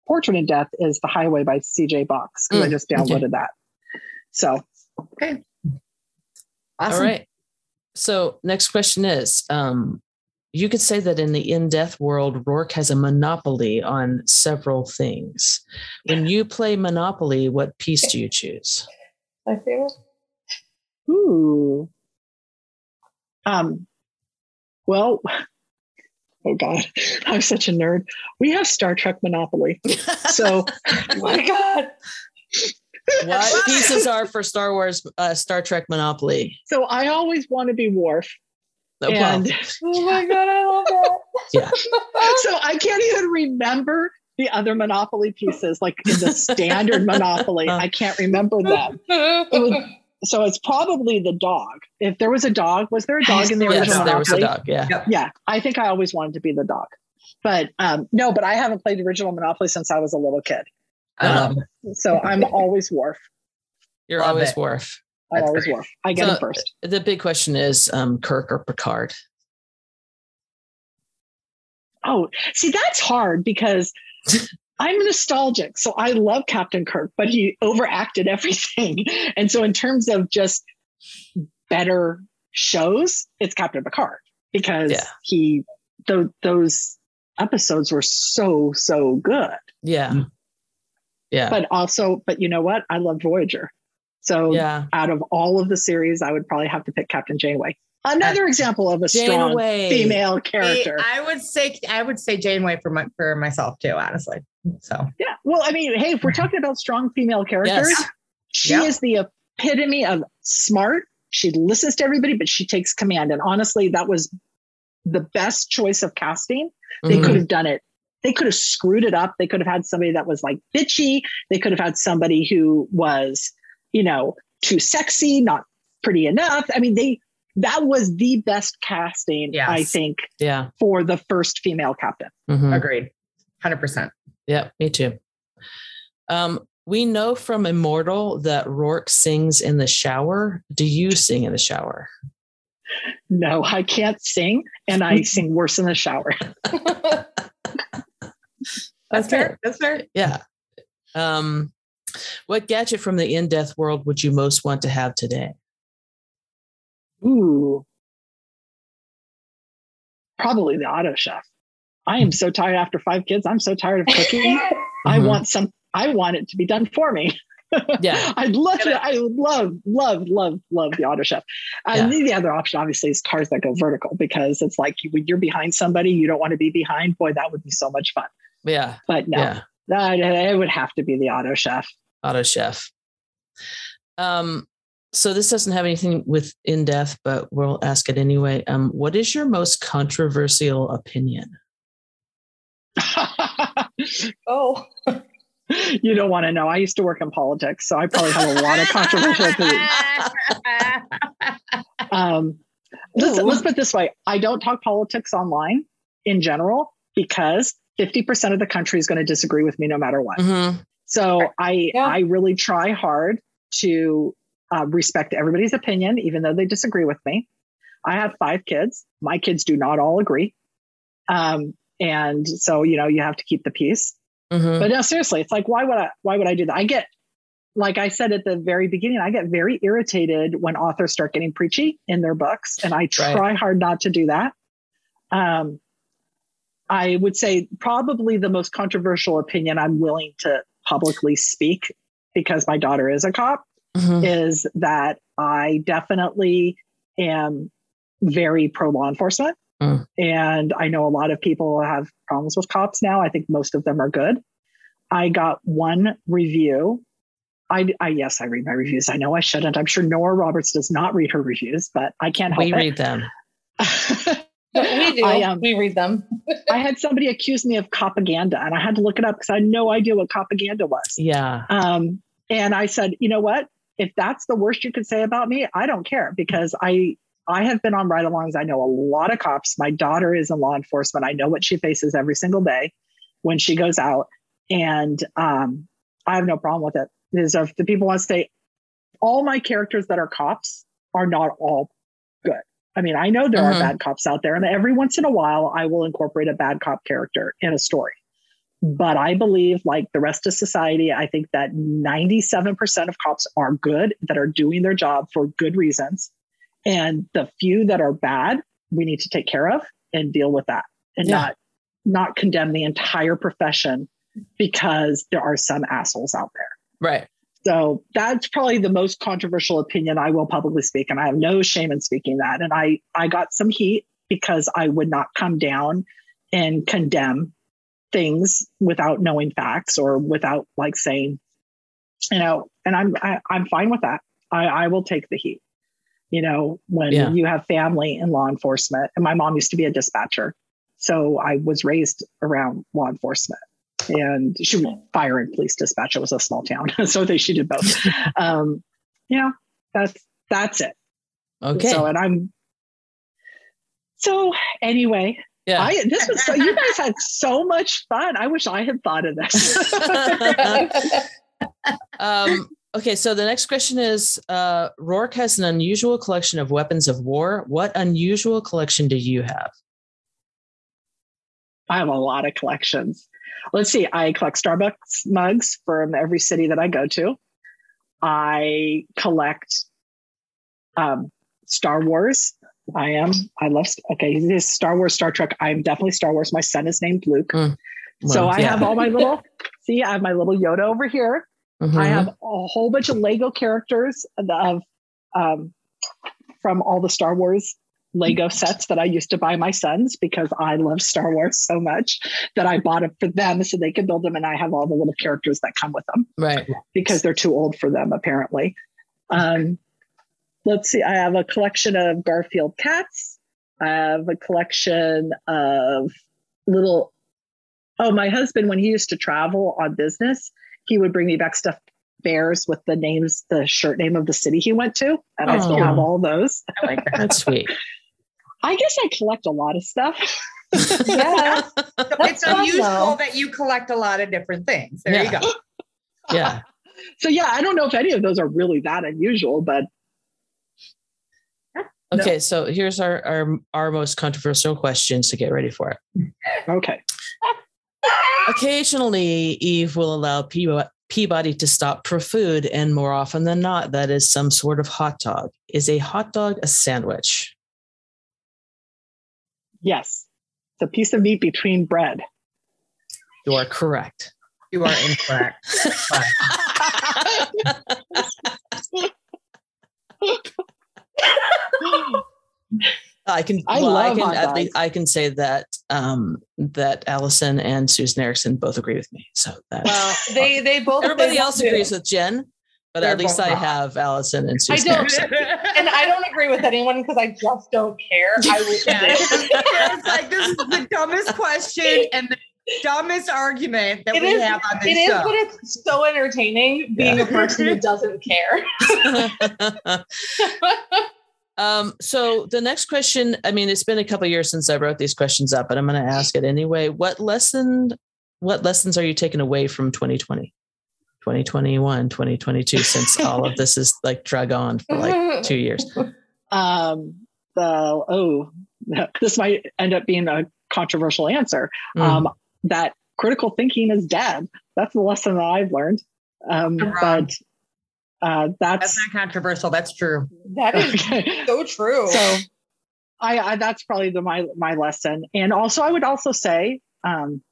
Portrait in Death is The Highway by C.J. Box because mm. I just downloaded okay. that. So, okay, awesome. All right. So, next question is um, you could say that in the in death world, Roarke has a monopoly on several things. When you play Monopoly, what piece do you choose? My favorite. Ooh. Um, well, oh God, I'm such a nerd. We have Star Trek Monopoly. So, oh my God. what pieces are for Star Wars, uh, Star Trek Monopoly? So I always want to be Worf. Oh, and, oh my god, I love that. yeah. so I can't even remember the other Monopoly pieces, like in the standard Monopoly. I can't remember them. It was, so it's probably the dog. If there was a dog, was there a dog in the original yes, Monopoly? There was a dog. Yeah. Yeah. I think I always wanted to be the dog. But um, no, but I haven't played the original Monopoly since I was a little kid. Um, so I'm always Worf. You're love always it. Worf. I always great. I get so it first. The big question is um, Kirk or Picard? Oh, see, that's hard because I'm nostalgic. So I love Captain Kirk, but he overacted everything. And so, in terms of just better shows, it's Captain Picard because yeah. he, th- those episodes were so, so good. Yeah. Yeah. But also, but you know what? I love Voyager. So yeah. out of all of the series, I would probably have to pick Captain Janeway. Another example of a strong female character. I would say I would say Janeway for my, for myself too, honestly. So yeah. Well, I mean, hey, if we're talking about strong female characters, yes. she yep. is the epitome of smart. She listens to everybody, but she takes command. And honestly, that was the best choice of casting. They mm-hmm. could have done it. They could have screwed it up. They could have had somebody that was like bitchy. They could have had somebody who was you know, too sexy, not pretty enough. I mean, they that was the best casting, yes. I think, yeah, for the first female captain. Mm-hmm. Agreed. 100%. Yeah, me too. Um, we know from Immortal that Roarke sings in the shower. Do you sing in the shower? No, I can't sing, and I sing worse in the shower. That's fair. That's fair. Yeah. Um, what gadget from the in death world would you most want to have today? Ooh, probably the auto chef. I am so tired after five kids. I'm so tired of cooking. mm-hmm. I want some, I want it to be done for me. yeah. I'd love to, I love, love, love, love the auto chef. And yeah. the other option obviously is cars that go vertical because it's like when you're behind somebody, you don't want to be behind. Boy, that would be so much fun. Yeah. But no, yeah. That it would have to be the auto chef. Auto Chef. Um, so this doesn't have anything with in death, but we'll ask it anyway. Um, what is your most controversial opinion? oh. You don't want to know. I used to work in politics, so I probably have a lot of controversial opinions. um, let's, let's put it this way I don't talk politics online in general because 50% of the country is going to disagree with me no matter what. Mm-hmm. So I yeah. I really try hard to uh, respect everybody's opinion, even though they disagree with me. I have five kids. My kids do not all agree, um, and so you know you have to keep the peace. Mm-hmm. But no, seriously, it's like why would I why would I do that? I get like I said at the very beginning, I get very irritated when authors start getting preachy in their books, and I try right. hard not to do that. Um, I would say probably the most controversial opinion I'm willing to publicly speak because my daughter is a cop mm-hmm. is that I definitely am very pro law enforcement. Mm. And I know a lot of people have problems with cops now. I think most of them are good. I got one review. I, I yes, I read my reviews. I know I shouldn't. I'm sure Nora Roberts does not read her reviews, but I can't help we it. read them. we do. I, um, we read them. I had somebody accuse me of propaganda, and I had to look it up because I had no idea what propaganda was. Yeah. Um, and I said, you know what? If that's the worst you could say about me, I don't care because I I have been on ride-alongs. I know a lot of cops. My daughter is in law enforcement. I know what she faces every single day when she goes out, and um, I have no problem with it. it. Is if the people want to say all my characters that are cops are not all good. I mean, I know there mm-hmm. are bad cops out there, and every once in a while, I will incorporate a bad cop character in a story. But I believe, like the rest of society, I think that 97% of cops are good, that are doing their job for good reasons. And the few that are bad, we need to take care of and deal with that and yeah. not not condemn the entire profession because there are some assholes out there. Right. So that's probably the most controversial opinion I will publicly speak. And I have no shame in speaking that. And I, I got some heat because I would not come down and condemn things without knowing facts or without like saying, you know, and I'm, I, am i am fine with that. I, I will take the heat. You know, when yeah. you have family in law enforcement, and my mom used to be a dispatcher. So I was raised around law enforcement and she was fire and police dispatch. It was a small town, so they she did both. um, yeah, that's that's it. Okay. So and I'm so anyway. Yeah. I, this was so you guys had so much fun. I wish I had thought of this. um, okay, so the next question is uh, Roarke has an unusual collection of weapons of war. What unusual collection do you have? I have a lot of collections let's see, I collect Starbucks mugs from every city that I go to. I collect um, Star Wars. I am. I love. Okay, this Star Wars, Star Trek. I'm definitely Star Wars. My son is named Luke. Mm. Well, so I yeah. have all my little. see, I have my little Yoda over here. Mm-hmm. I have a whole bunch of Lego characters of um, from all the Star Wars Lego sets that I used to buy my sons because I love Star Wars so much that I bought it for them so they could build them. And I have all the little characters that come with them. Right. Because they're too old for them, apparently. Um, let's see. I have a collection of Garfield cats. I have a collection of little. Oh, my husband, when he used to travel on business, he would bring me back stuffed bears with the names, the shirt name of the city he went to. And oh. I still have all those. I like that. That's sweet. I guess I collect a lot of stuff. yeah. it's unusual that you collect a lot of different things. There yeah. you go. Yeah. so yeah, I don't know if any of those are really that unusual, but Okay, no. so here's our, our our most controversial questions to get ready for it. Okay. Occasionally, Eve will allow Peabody to stop for food, and more often than not, that is some sort of hot dog. Is a hot dog a sandwich? Yes. It's a piece of meat between bread. You are correct. You are incorrect. I can. I well, I can at least I can say that um, that Allison and Susan Ericksen both agree with me. So that well, they they both. Everybody they else agrees with Jen, but They're at least I have Allison and Susan. I don't, and I don't agree with anyone because I just don't care. I would. Yeah. it's like this is the dumbest question and the dumbest argument that it we is, have on this it show. It is, but it's so entertaining being yeah. a person who doesn't care. um, so the next question, I mean, it's been a couple years since I wrote these questions up, but I'm going to ask it anyway. What lesson? What lessons are you taking away from 2020? 2021, 2022, since all of this is like drug on for like two years? Um, the, oh, this might end up being a controversial answer. Mm. Um, that critical thinking is dead. That's the lesson that I've learned. Um, but uh, that's, that's not controversial. That's true. That is so true. So I, I, that's probably the, my, my lesson. And also I would also say, um,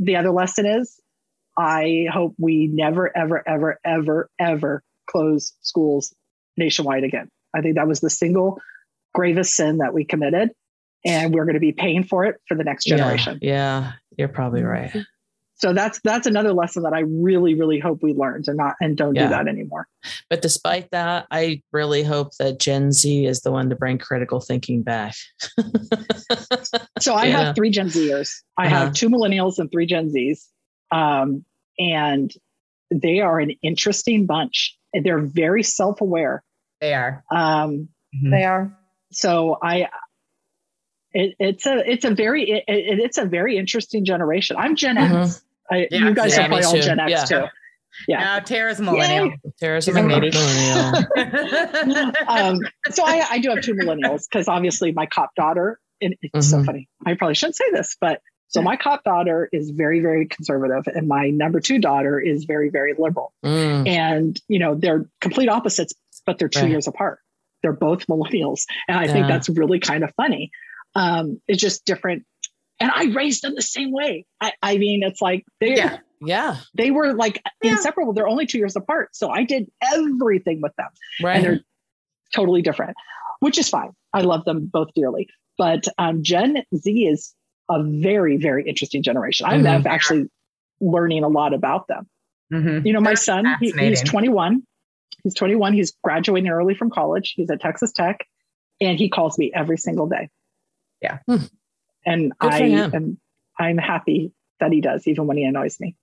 the other lesson is I hope we never, ever, ever, ever, ever close schools nationwide again. I think that was the single gravest sin that we committed. and we're going to be paying for it for the next generation. Yeah, yeah you're probably right. So that's that's another lesson that I really really hope we learned and not and don't yeah. do that anymore. But despite that, I really hope that Gen Z is the one to bring critical thinking back. so I yeah. have three Gen Zers. I uh-huh. have two millennials and three Gen Zs, um, and they are an interesting bunch. They're very self aware. They are. Um, mm-hmm. They are. So I it, it's a it's a very it, it's a very interesting generation. I'm Gen mm-hmm. X. I, yeah, you guys yeah, are probably all Gen X yeah. too. Yeah. Now Tara's millennial. Yay. Tara's a millennial. um, so I, I do have two millennials because obviously my cop daughter, and it's mm-hmm. so funny. I probably shouldn't say this, but so my cop daughter is very, very conservative, and my number two daughter is very, very liberal. Mm. And you know, they're complete opposites, but they're two right. years apart. They're both millennials, and I think that's really kind of funny um, it's just different. And I raised them the same way. I, I mean, it's like they, yeah, yeah, they were like yeah. inseparable. They're only two years apart, so I did everything with them, right? And they're totally different, which is fine. I love them both dearly. But um, Gen Z is a very, very interesting generation. Mm-hmm. I'm actually learning a lot about them. Mm-hmm. You know, my That's son, he, he's 21. He's 21. He's graduating early from college. He's at Texas Tech, and he calls me every single day yeah. Hmm. And I am I'm happy that he does, even when he annoys me.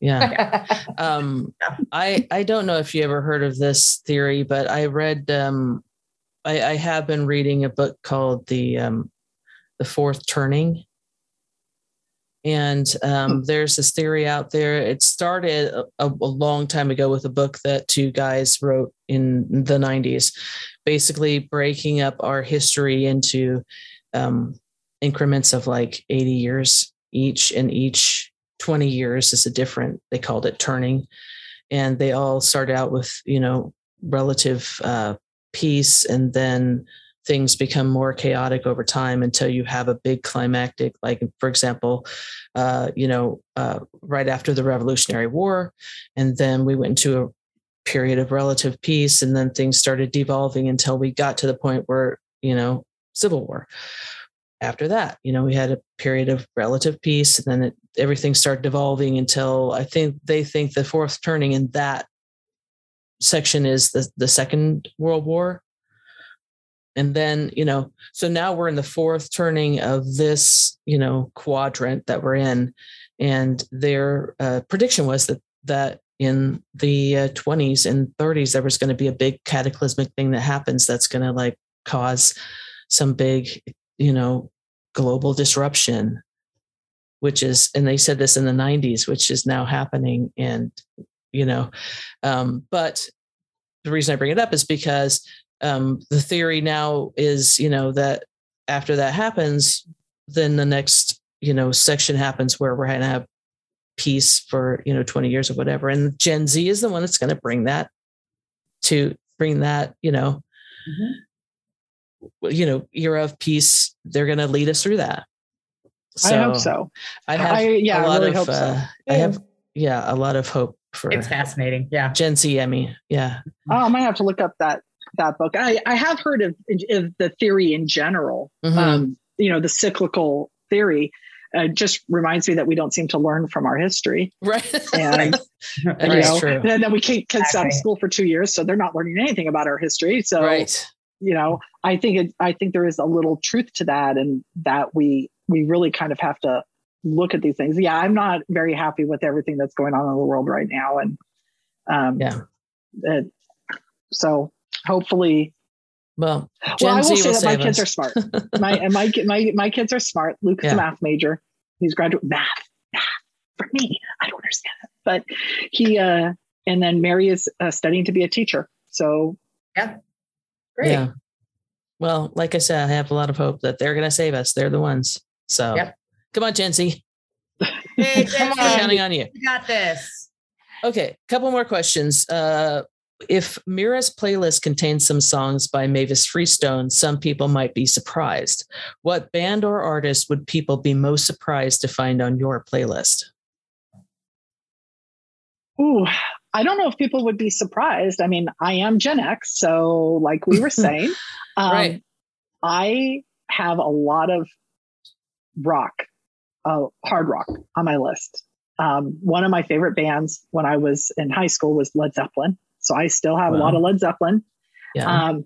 Yeah. um, I I don't know if you ever heard of this theory, but I read um, I, I have been reading a book called the um, the Fourth Turning, and um, hmm. there's this theory out there. It started a, a, long time ago with a book that two guys wrote in the 90s, basically breaking up our history into um, increments of like 80 years each, and each 20 years is a different, they called it turning. And they all start out with, you know, relative uh, peace, and then things become more chaotic over time until you have a big climactic, like, for example, uh, you know, uh, right after the Revolutionary War. And then we went into a period of relative peace, and then things started devolving until we got to the point where, you know, Civil War. After that, you know, we had a period of relative peace, and then it, everything started devolving until I think they think the fourth turning in that section is the, the Second World War. And then, you know, so now we're in the fourth turning of this, you know, quadrant that we're in. And their uh, prediction was that that in the uh, 20s and 30s there was going to be a big cataclysmic thing that happens that's going to like cause some big, you know, global disruption, which is, and they said this in the 90s, which is now happening. And, you know, um, but the reason I bring it up is because um, the theory now is, you know, that after that happens, then the next, you know, section happens where we're going to have peace for, you know, 20 years or whatever. And Gen Z is the one that's going to bring that to bring that, you know, mm-hmm. you know era of peace they're going to lead us through that. So i hope so i have I, yeah, a lot really of uh, so. i have yeah a lot of hope for it's fascinating yeah. Gen z i mean yeah. Oh i might have to look up that that book i i have heard of, of the theory in general mm-hmm. um you know the cyclical theory uh, just reminds me that we don't seem to learn from our history. Right. And, you know, true. and then we keep kids exactly. out of school for two years. So they're not learning anything about our history. So, right you know i think it i think there is a little truth to that and that we we really kind of have to look at these things yeah i'm not very happy with everything that's going on in the world right now and um yeah it, so hopefully well, well, I will say that my kids are smart. my and my my my kids are smart. Luke's yeah. a math major. He's graduate math. Math for me, I don't understand it, but he uh, and then Mary is uh, studying to be a teacher. So yeah, Great. Yeah. Well, like I said, I have a lot of hope that they're going to save us. They're the ones. So yep. come on, Gen Z. Hey, Gen We're counting on you. You got this. Okay, couple more questions. Uh, if Mira's playlist contains some songs by Mavis Freestone, some people might be surprised. What band or artist would people be most surprised to find on your playlist? Ooh, I don't know if people would be surprised. I mean, I am Gen X, so like we were saying, um, right. I have a lot of rock, uh, hard rock on my list. Um, one of my favorite bands when I was in high school was Led Zeppelin. So I still have wow. a lot of Led Zeppelin. Yeah. Um,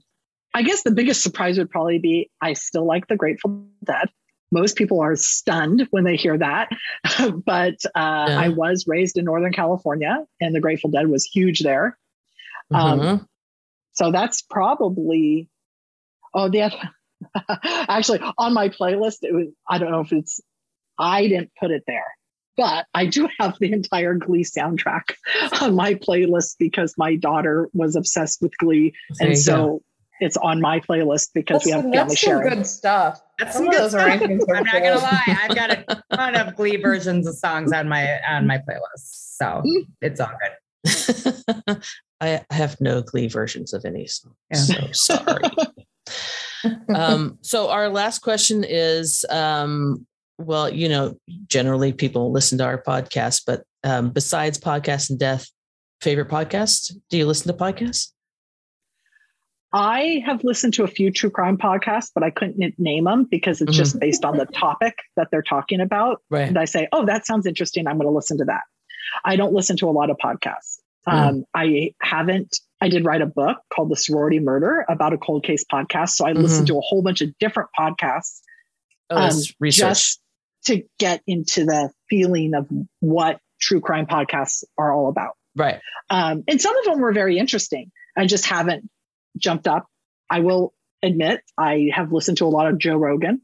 I guess the biggest surprise would probably be I still like the Grateful Dead. Most people are stunned when they hear that. but uh, yeah. I was raised in Northern California and the Grateful Dead was huge there. Um, mm-hmm. Um, so that's probably, oh, the actually on my playlist, it was, I don't know if it's, I didn't put it there but I do have the entire Glee soundtrack on my playlist because my daughter was obsessed with Glee, there and so go. it's on my playlist because that's, we have family that's sharing. Some good stuff. That's some, good stuff. I'm not gonna lie, I've got a ton of Glee versions of songs on my on my playlist, so mm. it's all good. I have no Glee versions of any song. Yeah. So sorry. um, so our last question is um, well, you know, generally people listen to our podcast, but um, besides Podcast in Death, favorite podcast? Do you listen to podcasts? I have listened to a few true crime podcasts, but I couldn't name them because it's mm-hmm. just based on the topic that they're talking about. Right. And I say, oh, that sounds interesting. I'm going to listen to that. I don't listen to a lot of podcasts. Mm. Um, I haven't, I did write a book called The Sorority Murder about a cold case podcast. So I mm-hmm. listened to a whole bunch of different podcasts. Oh, um, research. Just to get into the feeling of what true crime podcasts are all about. Right. Um, and some of them were very interesting. I just haven't jumped up. I will admit I have listened to a lot of Joe Rogan,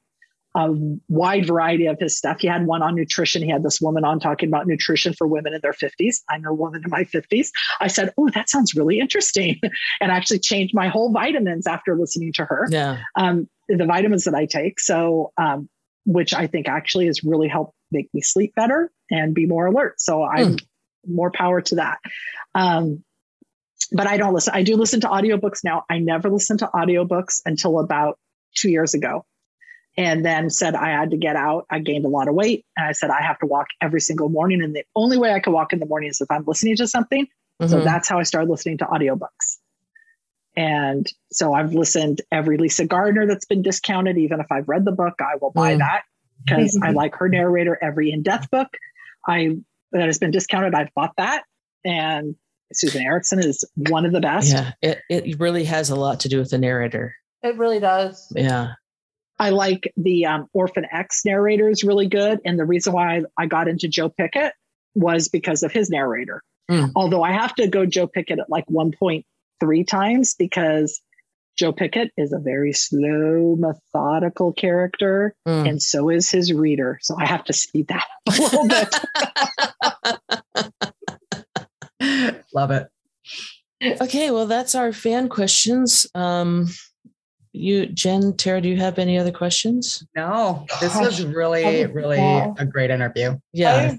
a wide variety of his stuff. He had one on nutrition. He had this woman on talking about nutrition for women in their 50s. I'm a woman in my 50s. I said, Oh, that sounds really interesting. and I actually changed my whole vitamins after listening to her. Yeah. Um, the vitamins that I take. So um, which I think actually has really helped make me sleep better and be more alert. So I'm mm. more power to that. Um, but I don't listen. I do listen to audiobooks now. I never listened to audiobooks until about two years ago. And then said I had to get out. I gained a lot of weight. And I said I have to walk every single morning. And the only way I could walk in the morning is if I'm listening to something. Mm-hmm. So that's how I started listening to audiobooks. And so I've listened every Lisa Gardner that's been discounted. Even if I've read the book, I will buy mm. that because I like her narrator. Every in death book I that has been discounted, I've bought that. And Susan Ericksen is one of the best. Yeah, it, it really has a lot to do with the narrator. It really does. Yeah. I like the um, Orphan X narrator is really good. And the reason why I got into Joe Pickett was because of his narrator. Mm. Although I have to go Joe Pickett at like one point three times because Joe Pickett is a very slow, methodical character, mm. and so is his reader. So I have to speed that up a little bit. Love it. Okay, well, that's our fan questions. Um, you, Jen, Tara, do you have any other questions? No, this was really, really a great interview. Yeah,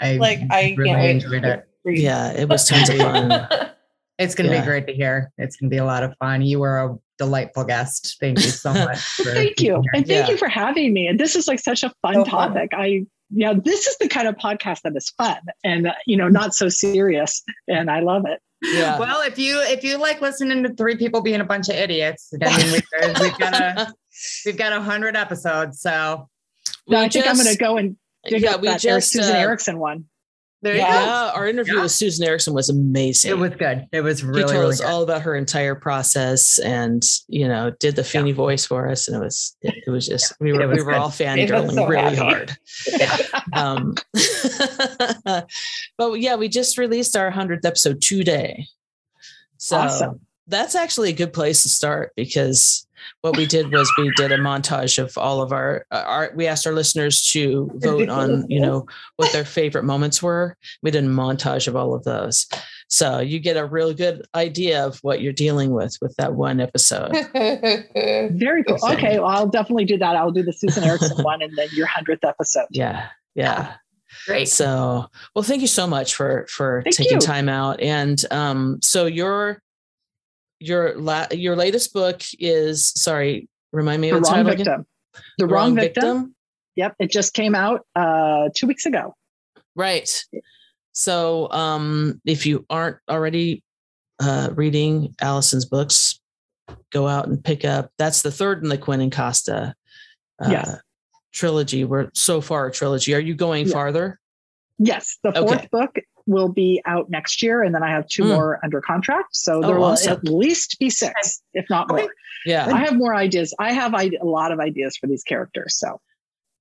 I, I like I really enjoyed it. Yeah, it was tons of fun. It's going to yeah. be great to hear. It's going to be a lot of fun. You were a delightful guest. Thank you so much. thank you. And thank yeah. you for having me. And this is like such a fun so topic. Fun. I, yeah, this is the kind of podcast that is fun and, you know, not so serious. And I love it. Yeah. Well, if you if you like listening to three people being a bunch of idiots, I mean, we've, we've got a we've got a hundred episodes. So no, I think I'm going to go and dig yeah, up we that just, Susan uh, Ericksen one. There yeah, our interview yeah. with Susan Ericksen was amazing. It was good. It was really. She told really us good. all about her entire process, and you know, did the Feeney yeah. voice for us, and it was it, it was just we were we were good. all fangirling so really hard. um, but yeah, we just released our hundredth episode today, so awesome. that's actually a good place to start because what we did was we did a montage of all of our, uh, our we asked our listeners to vote on you know what their favorite moments were. We did a montage of all of those. So you get a real good idea of what you're dealing with with that one episode. Very cool. Okay well i'll definitely do that. I'll do the susan Ericksen one and then your 100th episode. Yeah. Yeah. Great. So, well, thank you so much for for thank taking you. time out. And um, so your your la- your latest book is sorry, remind me the of the wrong victim. Again? The, the wrong, wrong victim. victim. Yep, it just came out uh, two weeks ago. Right. So, um, if you aren't already uh, reading Allison's books, go out and pick up. That's the third in the Quinn and Costa uh, yes. trilogy. We're so far a trilogy. Are you going farther? Yes, the fourth okay. book will be out next year, and then I have two mm. more under contract. So there oh, will awesome. at least be six, if not more. Yeah, I have more ideas. I have a lot of ideas for these characters. So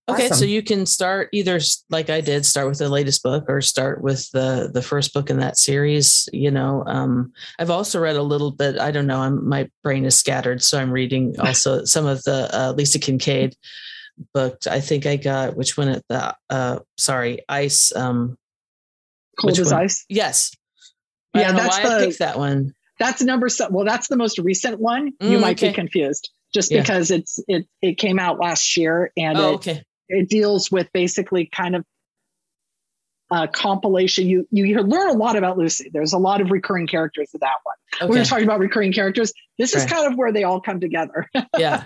Okay, awesome. so you can start either like I did, start with the latest book, or start with the the first book in that series. You know, um, I've also read a little bit. I don't know. I'm, my brain is scattered, so I'm reading also some of the uh, Lucy Kincaid book. I think I got which one at the uh, sorry, Ice. Um, Cold as one? Ice. Yes. Yeah, that's the, I picked that one. That's number. Well, that's the most recent one. Mm, you might okay. be confused just yeah. because it's it it came out last year and oh, it, okay it deals with basically kind of a compilation. You you learn a lot about Lucy. There's a lot of recurring characters in that one. Okay. We were talking about recurring characters. This right. is kind of where they all come together. yeah.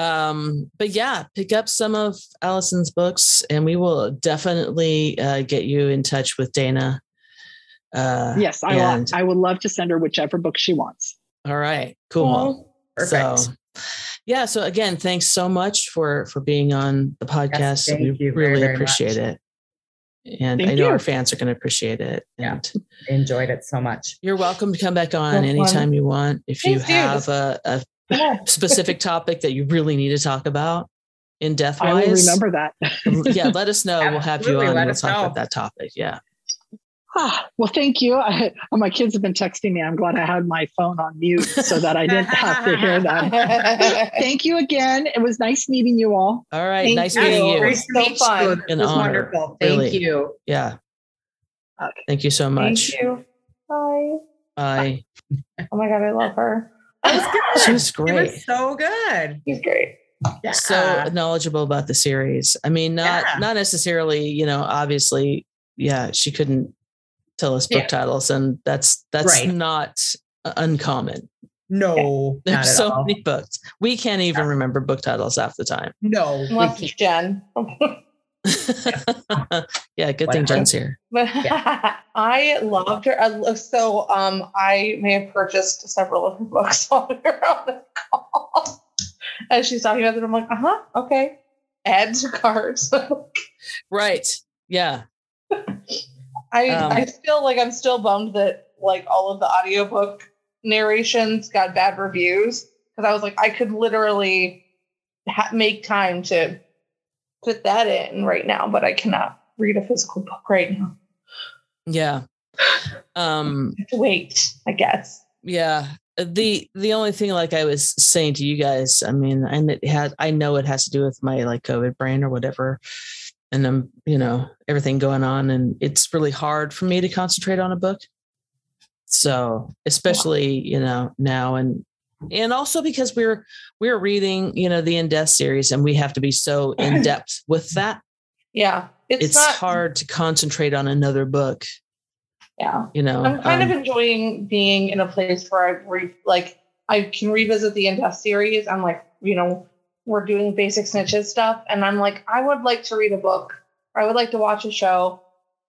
Um, but yeah, pick up some of Allison's books, and we will definitely uh, get you in touch with Dana. Uh, yes, I and, I would love to send her whichever book she wants. All right, cool. Perfect. So, yeah so again thanks so much for for being on the podcast yes, we really very, very appreciate much. it and thank i know you. our fans are going to appreciate it yeah enjoyed it so much you're welcome to come back on so anytime fun. you want if you have a, a specific topic that you really need to talk about in death wise i will remember that yeah let us know we'll have you on we'll talk know. about that topic yeah Ah, well, thank you. I, my kids have been texting me. I'm glad I had my phone on mute so that I didn't have to hear that. thank you again. It was nice meeting you all. All right. Thank nice you. meeting you. It was so fun. It was honor. wonderful. Thank really. you. Yeah. Okay. Thank you so much. Thank you. Bye. Bye. Oh my God. I love her. That was good. She was great. Was so good. She's great. Yeah. So knowledgeable about the series. I mean, not yeah. not necessarily, you know, obviously, yeah, she couldn't tell us book yeah. titles, and that's that's right. not uncommon. No, there's so all. many books. We can't even yeah. remember book titles half the time. No, unless Jen. yeah, good thing Jen's here. yeah. I loved her. So, um, I may have purchased several of her books while we were on the call. As she's talking about it, I'm like, uh huh, okay. Add to cards. right. Yeah. I um, I feel like I'm still bummed that like all of the audiobook narrations got bad reviews because I was like I could literally ha- make time to put that in right now, but I cannot read a physical book right now. Yeah. Um wait, I guess. Yeah. The the only thing like I was saying to you guys, I mean, and it had I know it has to do with my like COVID brain or whatever and I'm, you know, everything going on. And it's really hard for me to concentrate on a book. So, especially, you know, now and, and also because we're, we're reading, you know, the in death series and we have to be so in depth with that. Yeah. It's, it's not, hard to concentrate on another book. Yeah. You know, I'm kind um, of enjoying being in a place where I re- like, I can revisit the in death series. I'm like, you know, we're doing basic snitches stuff and i'm like i would like to read a book or i would like to watch a show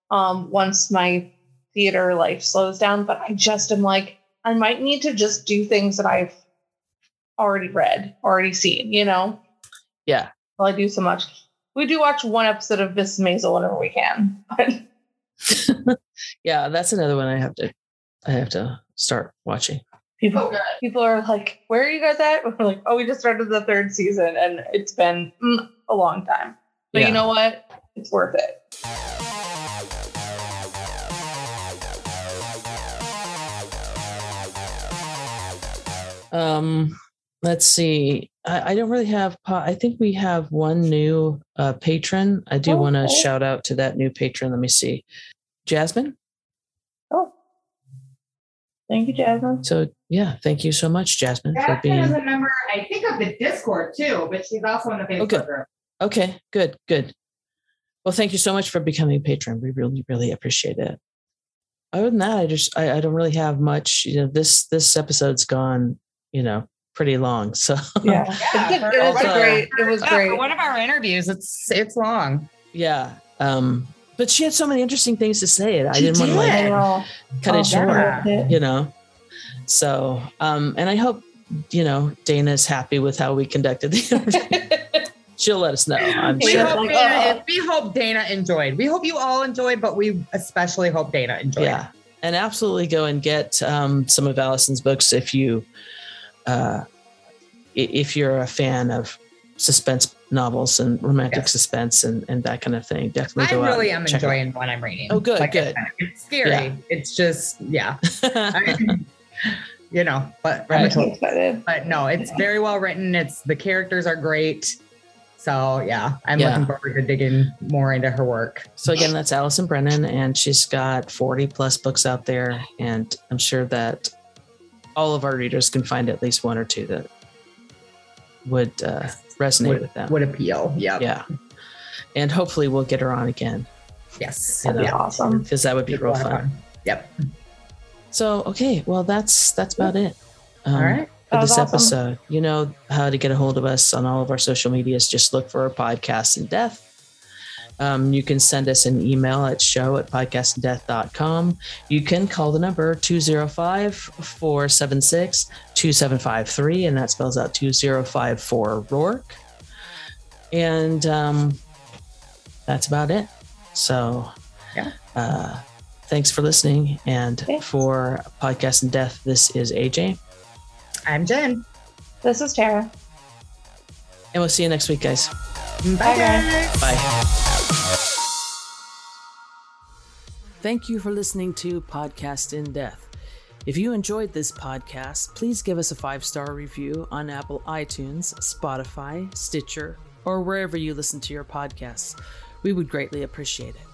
um, once my theater life slows down but i just am like i might need to just do things that i've already read already seen you know yeah well i do so much we do watch one episode of miss maisel whenever we can but yeah that's another one i have to i have to start watching People, people are like, "Where are you guys at?" We're like, "Oh, we just started the third season, and it's been mm, a long time." But yeah. you know what? It's worth it. Um, let's see. I, I don't really have. I think we have one new uh, patron. I do oh, want to okay. shout out to that new patron. Let me see, Jasmine. Oh, thank you, Jasmine. So yeah, thank you so much, Jasmine, Jasmine for being. is a member, I think, of the Discord too, but she's also in the Facebook okay. group. Okay, good, good. Well, thank you so much for becoming a patron. We really, really appreciate it. Other than that, I just I, I don't really have much. You know, this this episode's gone. You know, pretty long. So yeah, yeah it, was great. It was great. one of our interviews, it's it's long. Yeah. Um, but she had so many interesting things to say. It I didn't did. want to like cut oh, it short. Yeah. You know. So, um, and I hope, you know, Dana's happy with how we conducted the interview. she'll let us know. I'm we, sure. hope Dana, we hope Dana enjoyed. We hope you all enjoyed, but we especially hope Dana enjoyed. Yeah, and absolutely go and get um, some of Allison's books if you uh, if you're a fan of suspense novels and romantic yes. suspense and, and that kind of thing. Definitely I really am enjoying what I'm reading. Oh, good, like good. It's scary. Yeah. It's just, yeah. you know, but right. I'm totally excited. But no, it's very well written. It's the characters are great. So yeah, I'm yeah. looking forward to digging more into her work. So again, that's Allison Brennan, and she's got 40 plus books out there, and I'm sure that all of our readers can find at least one or two that would uh, resonate would, with them. Would appeal. Yeah. Yeah. And hopefully we'll get her on again. Yes. That'd be awesome. Because that would be real fun. Yep. So okay, well that's that's about it. Um, all right. For this awesome. episode, you know how to get a hold of us on all of our social medias. Just look for our podcast in death. Um, you can send us an email at show at podcastdeath.com. You can call the number 205 476 2753, and that spells out 2054 Roarke. And um, that's about it. So, yeah. Uh, thanks for listening. And thanks. for Podcast in Death, this is AJ. I'm Jen. This is Tara. And we'll see you next week, guys. Bye. Bye. Bye. Thank you for listening to Podcast in Death. If you enjoyed this podcast, please give us a five star review on Apple iTunes, Spotify, Stitcher, or wherever you listen to your podcasts. We would greatly appreciate it.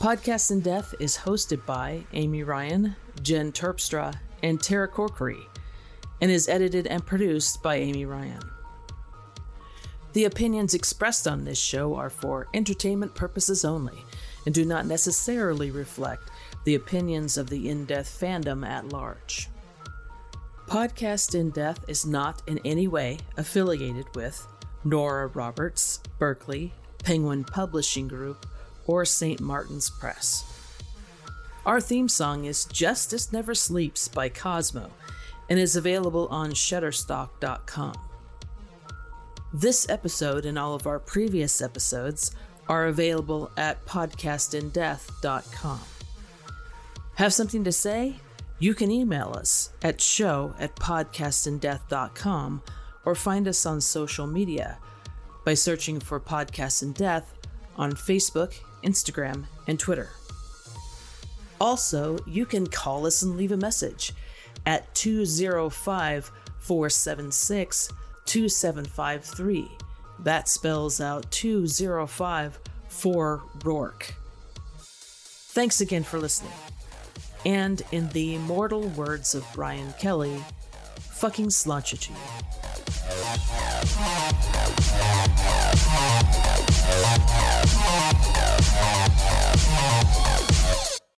Podcast in Death is hosted by Amy Ryan, Jen Terpstra, and Tara Corkery, and is edited and produced by Amy Ryan. The opinions expressed on this show are for entertainment purposes only and do not necessarily reflect the opinions of the In Death fandom at large. Podcast In Death is not in any way affiliated with Nora Roberts, Berkley, Penguin Publishing Group, or St. Martin's Press. Our theme song is Justice Never Sleeps by Cosmo and is available on Shutterstock.com. This episode and all of our previous episodes are available at podcastindeath.com. Have something to say? You can email us at show at podcastindeath.com or find us on social media by searching for Podcast in Death on Facebook, Instagram, and Twitter. Also, you can call us and leave a message at 205 476 2753. That spells out 205 for Roarke. Thanks again for listening. And in the immortal words of Brian Kelly, fucking slouch.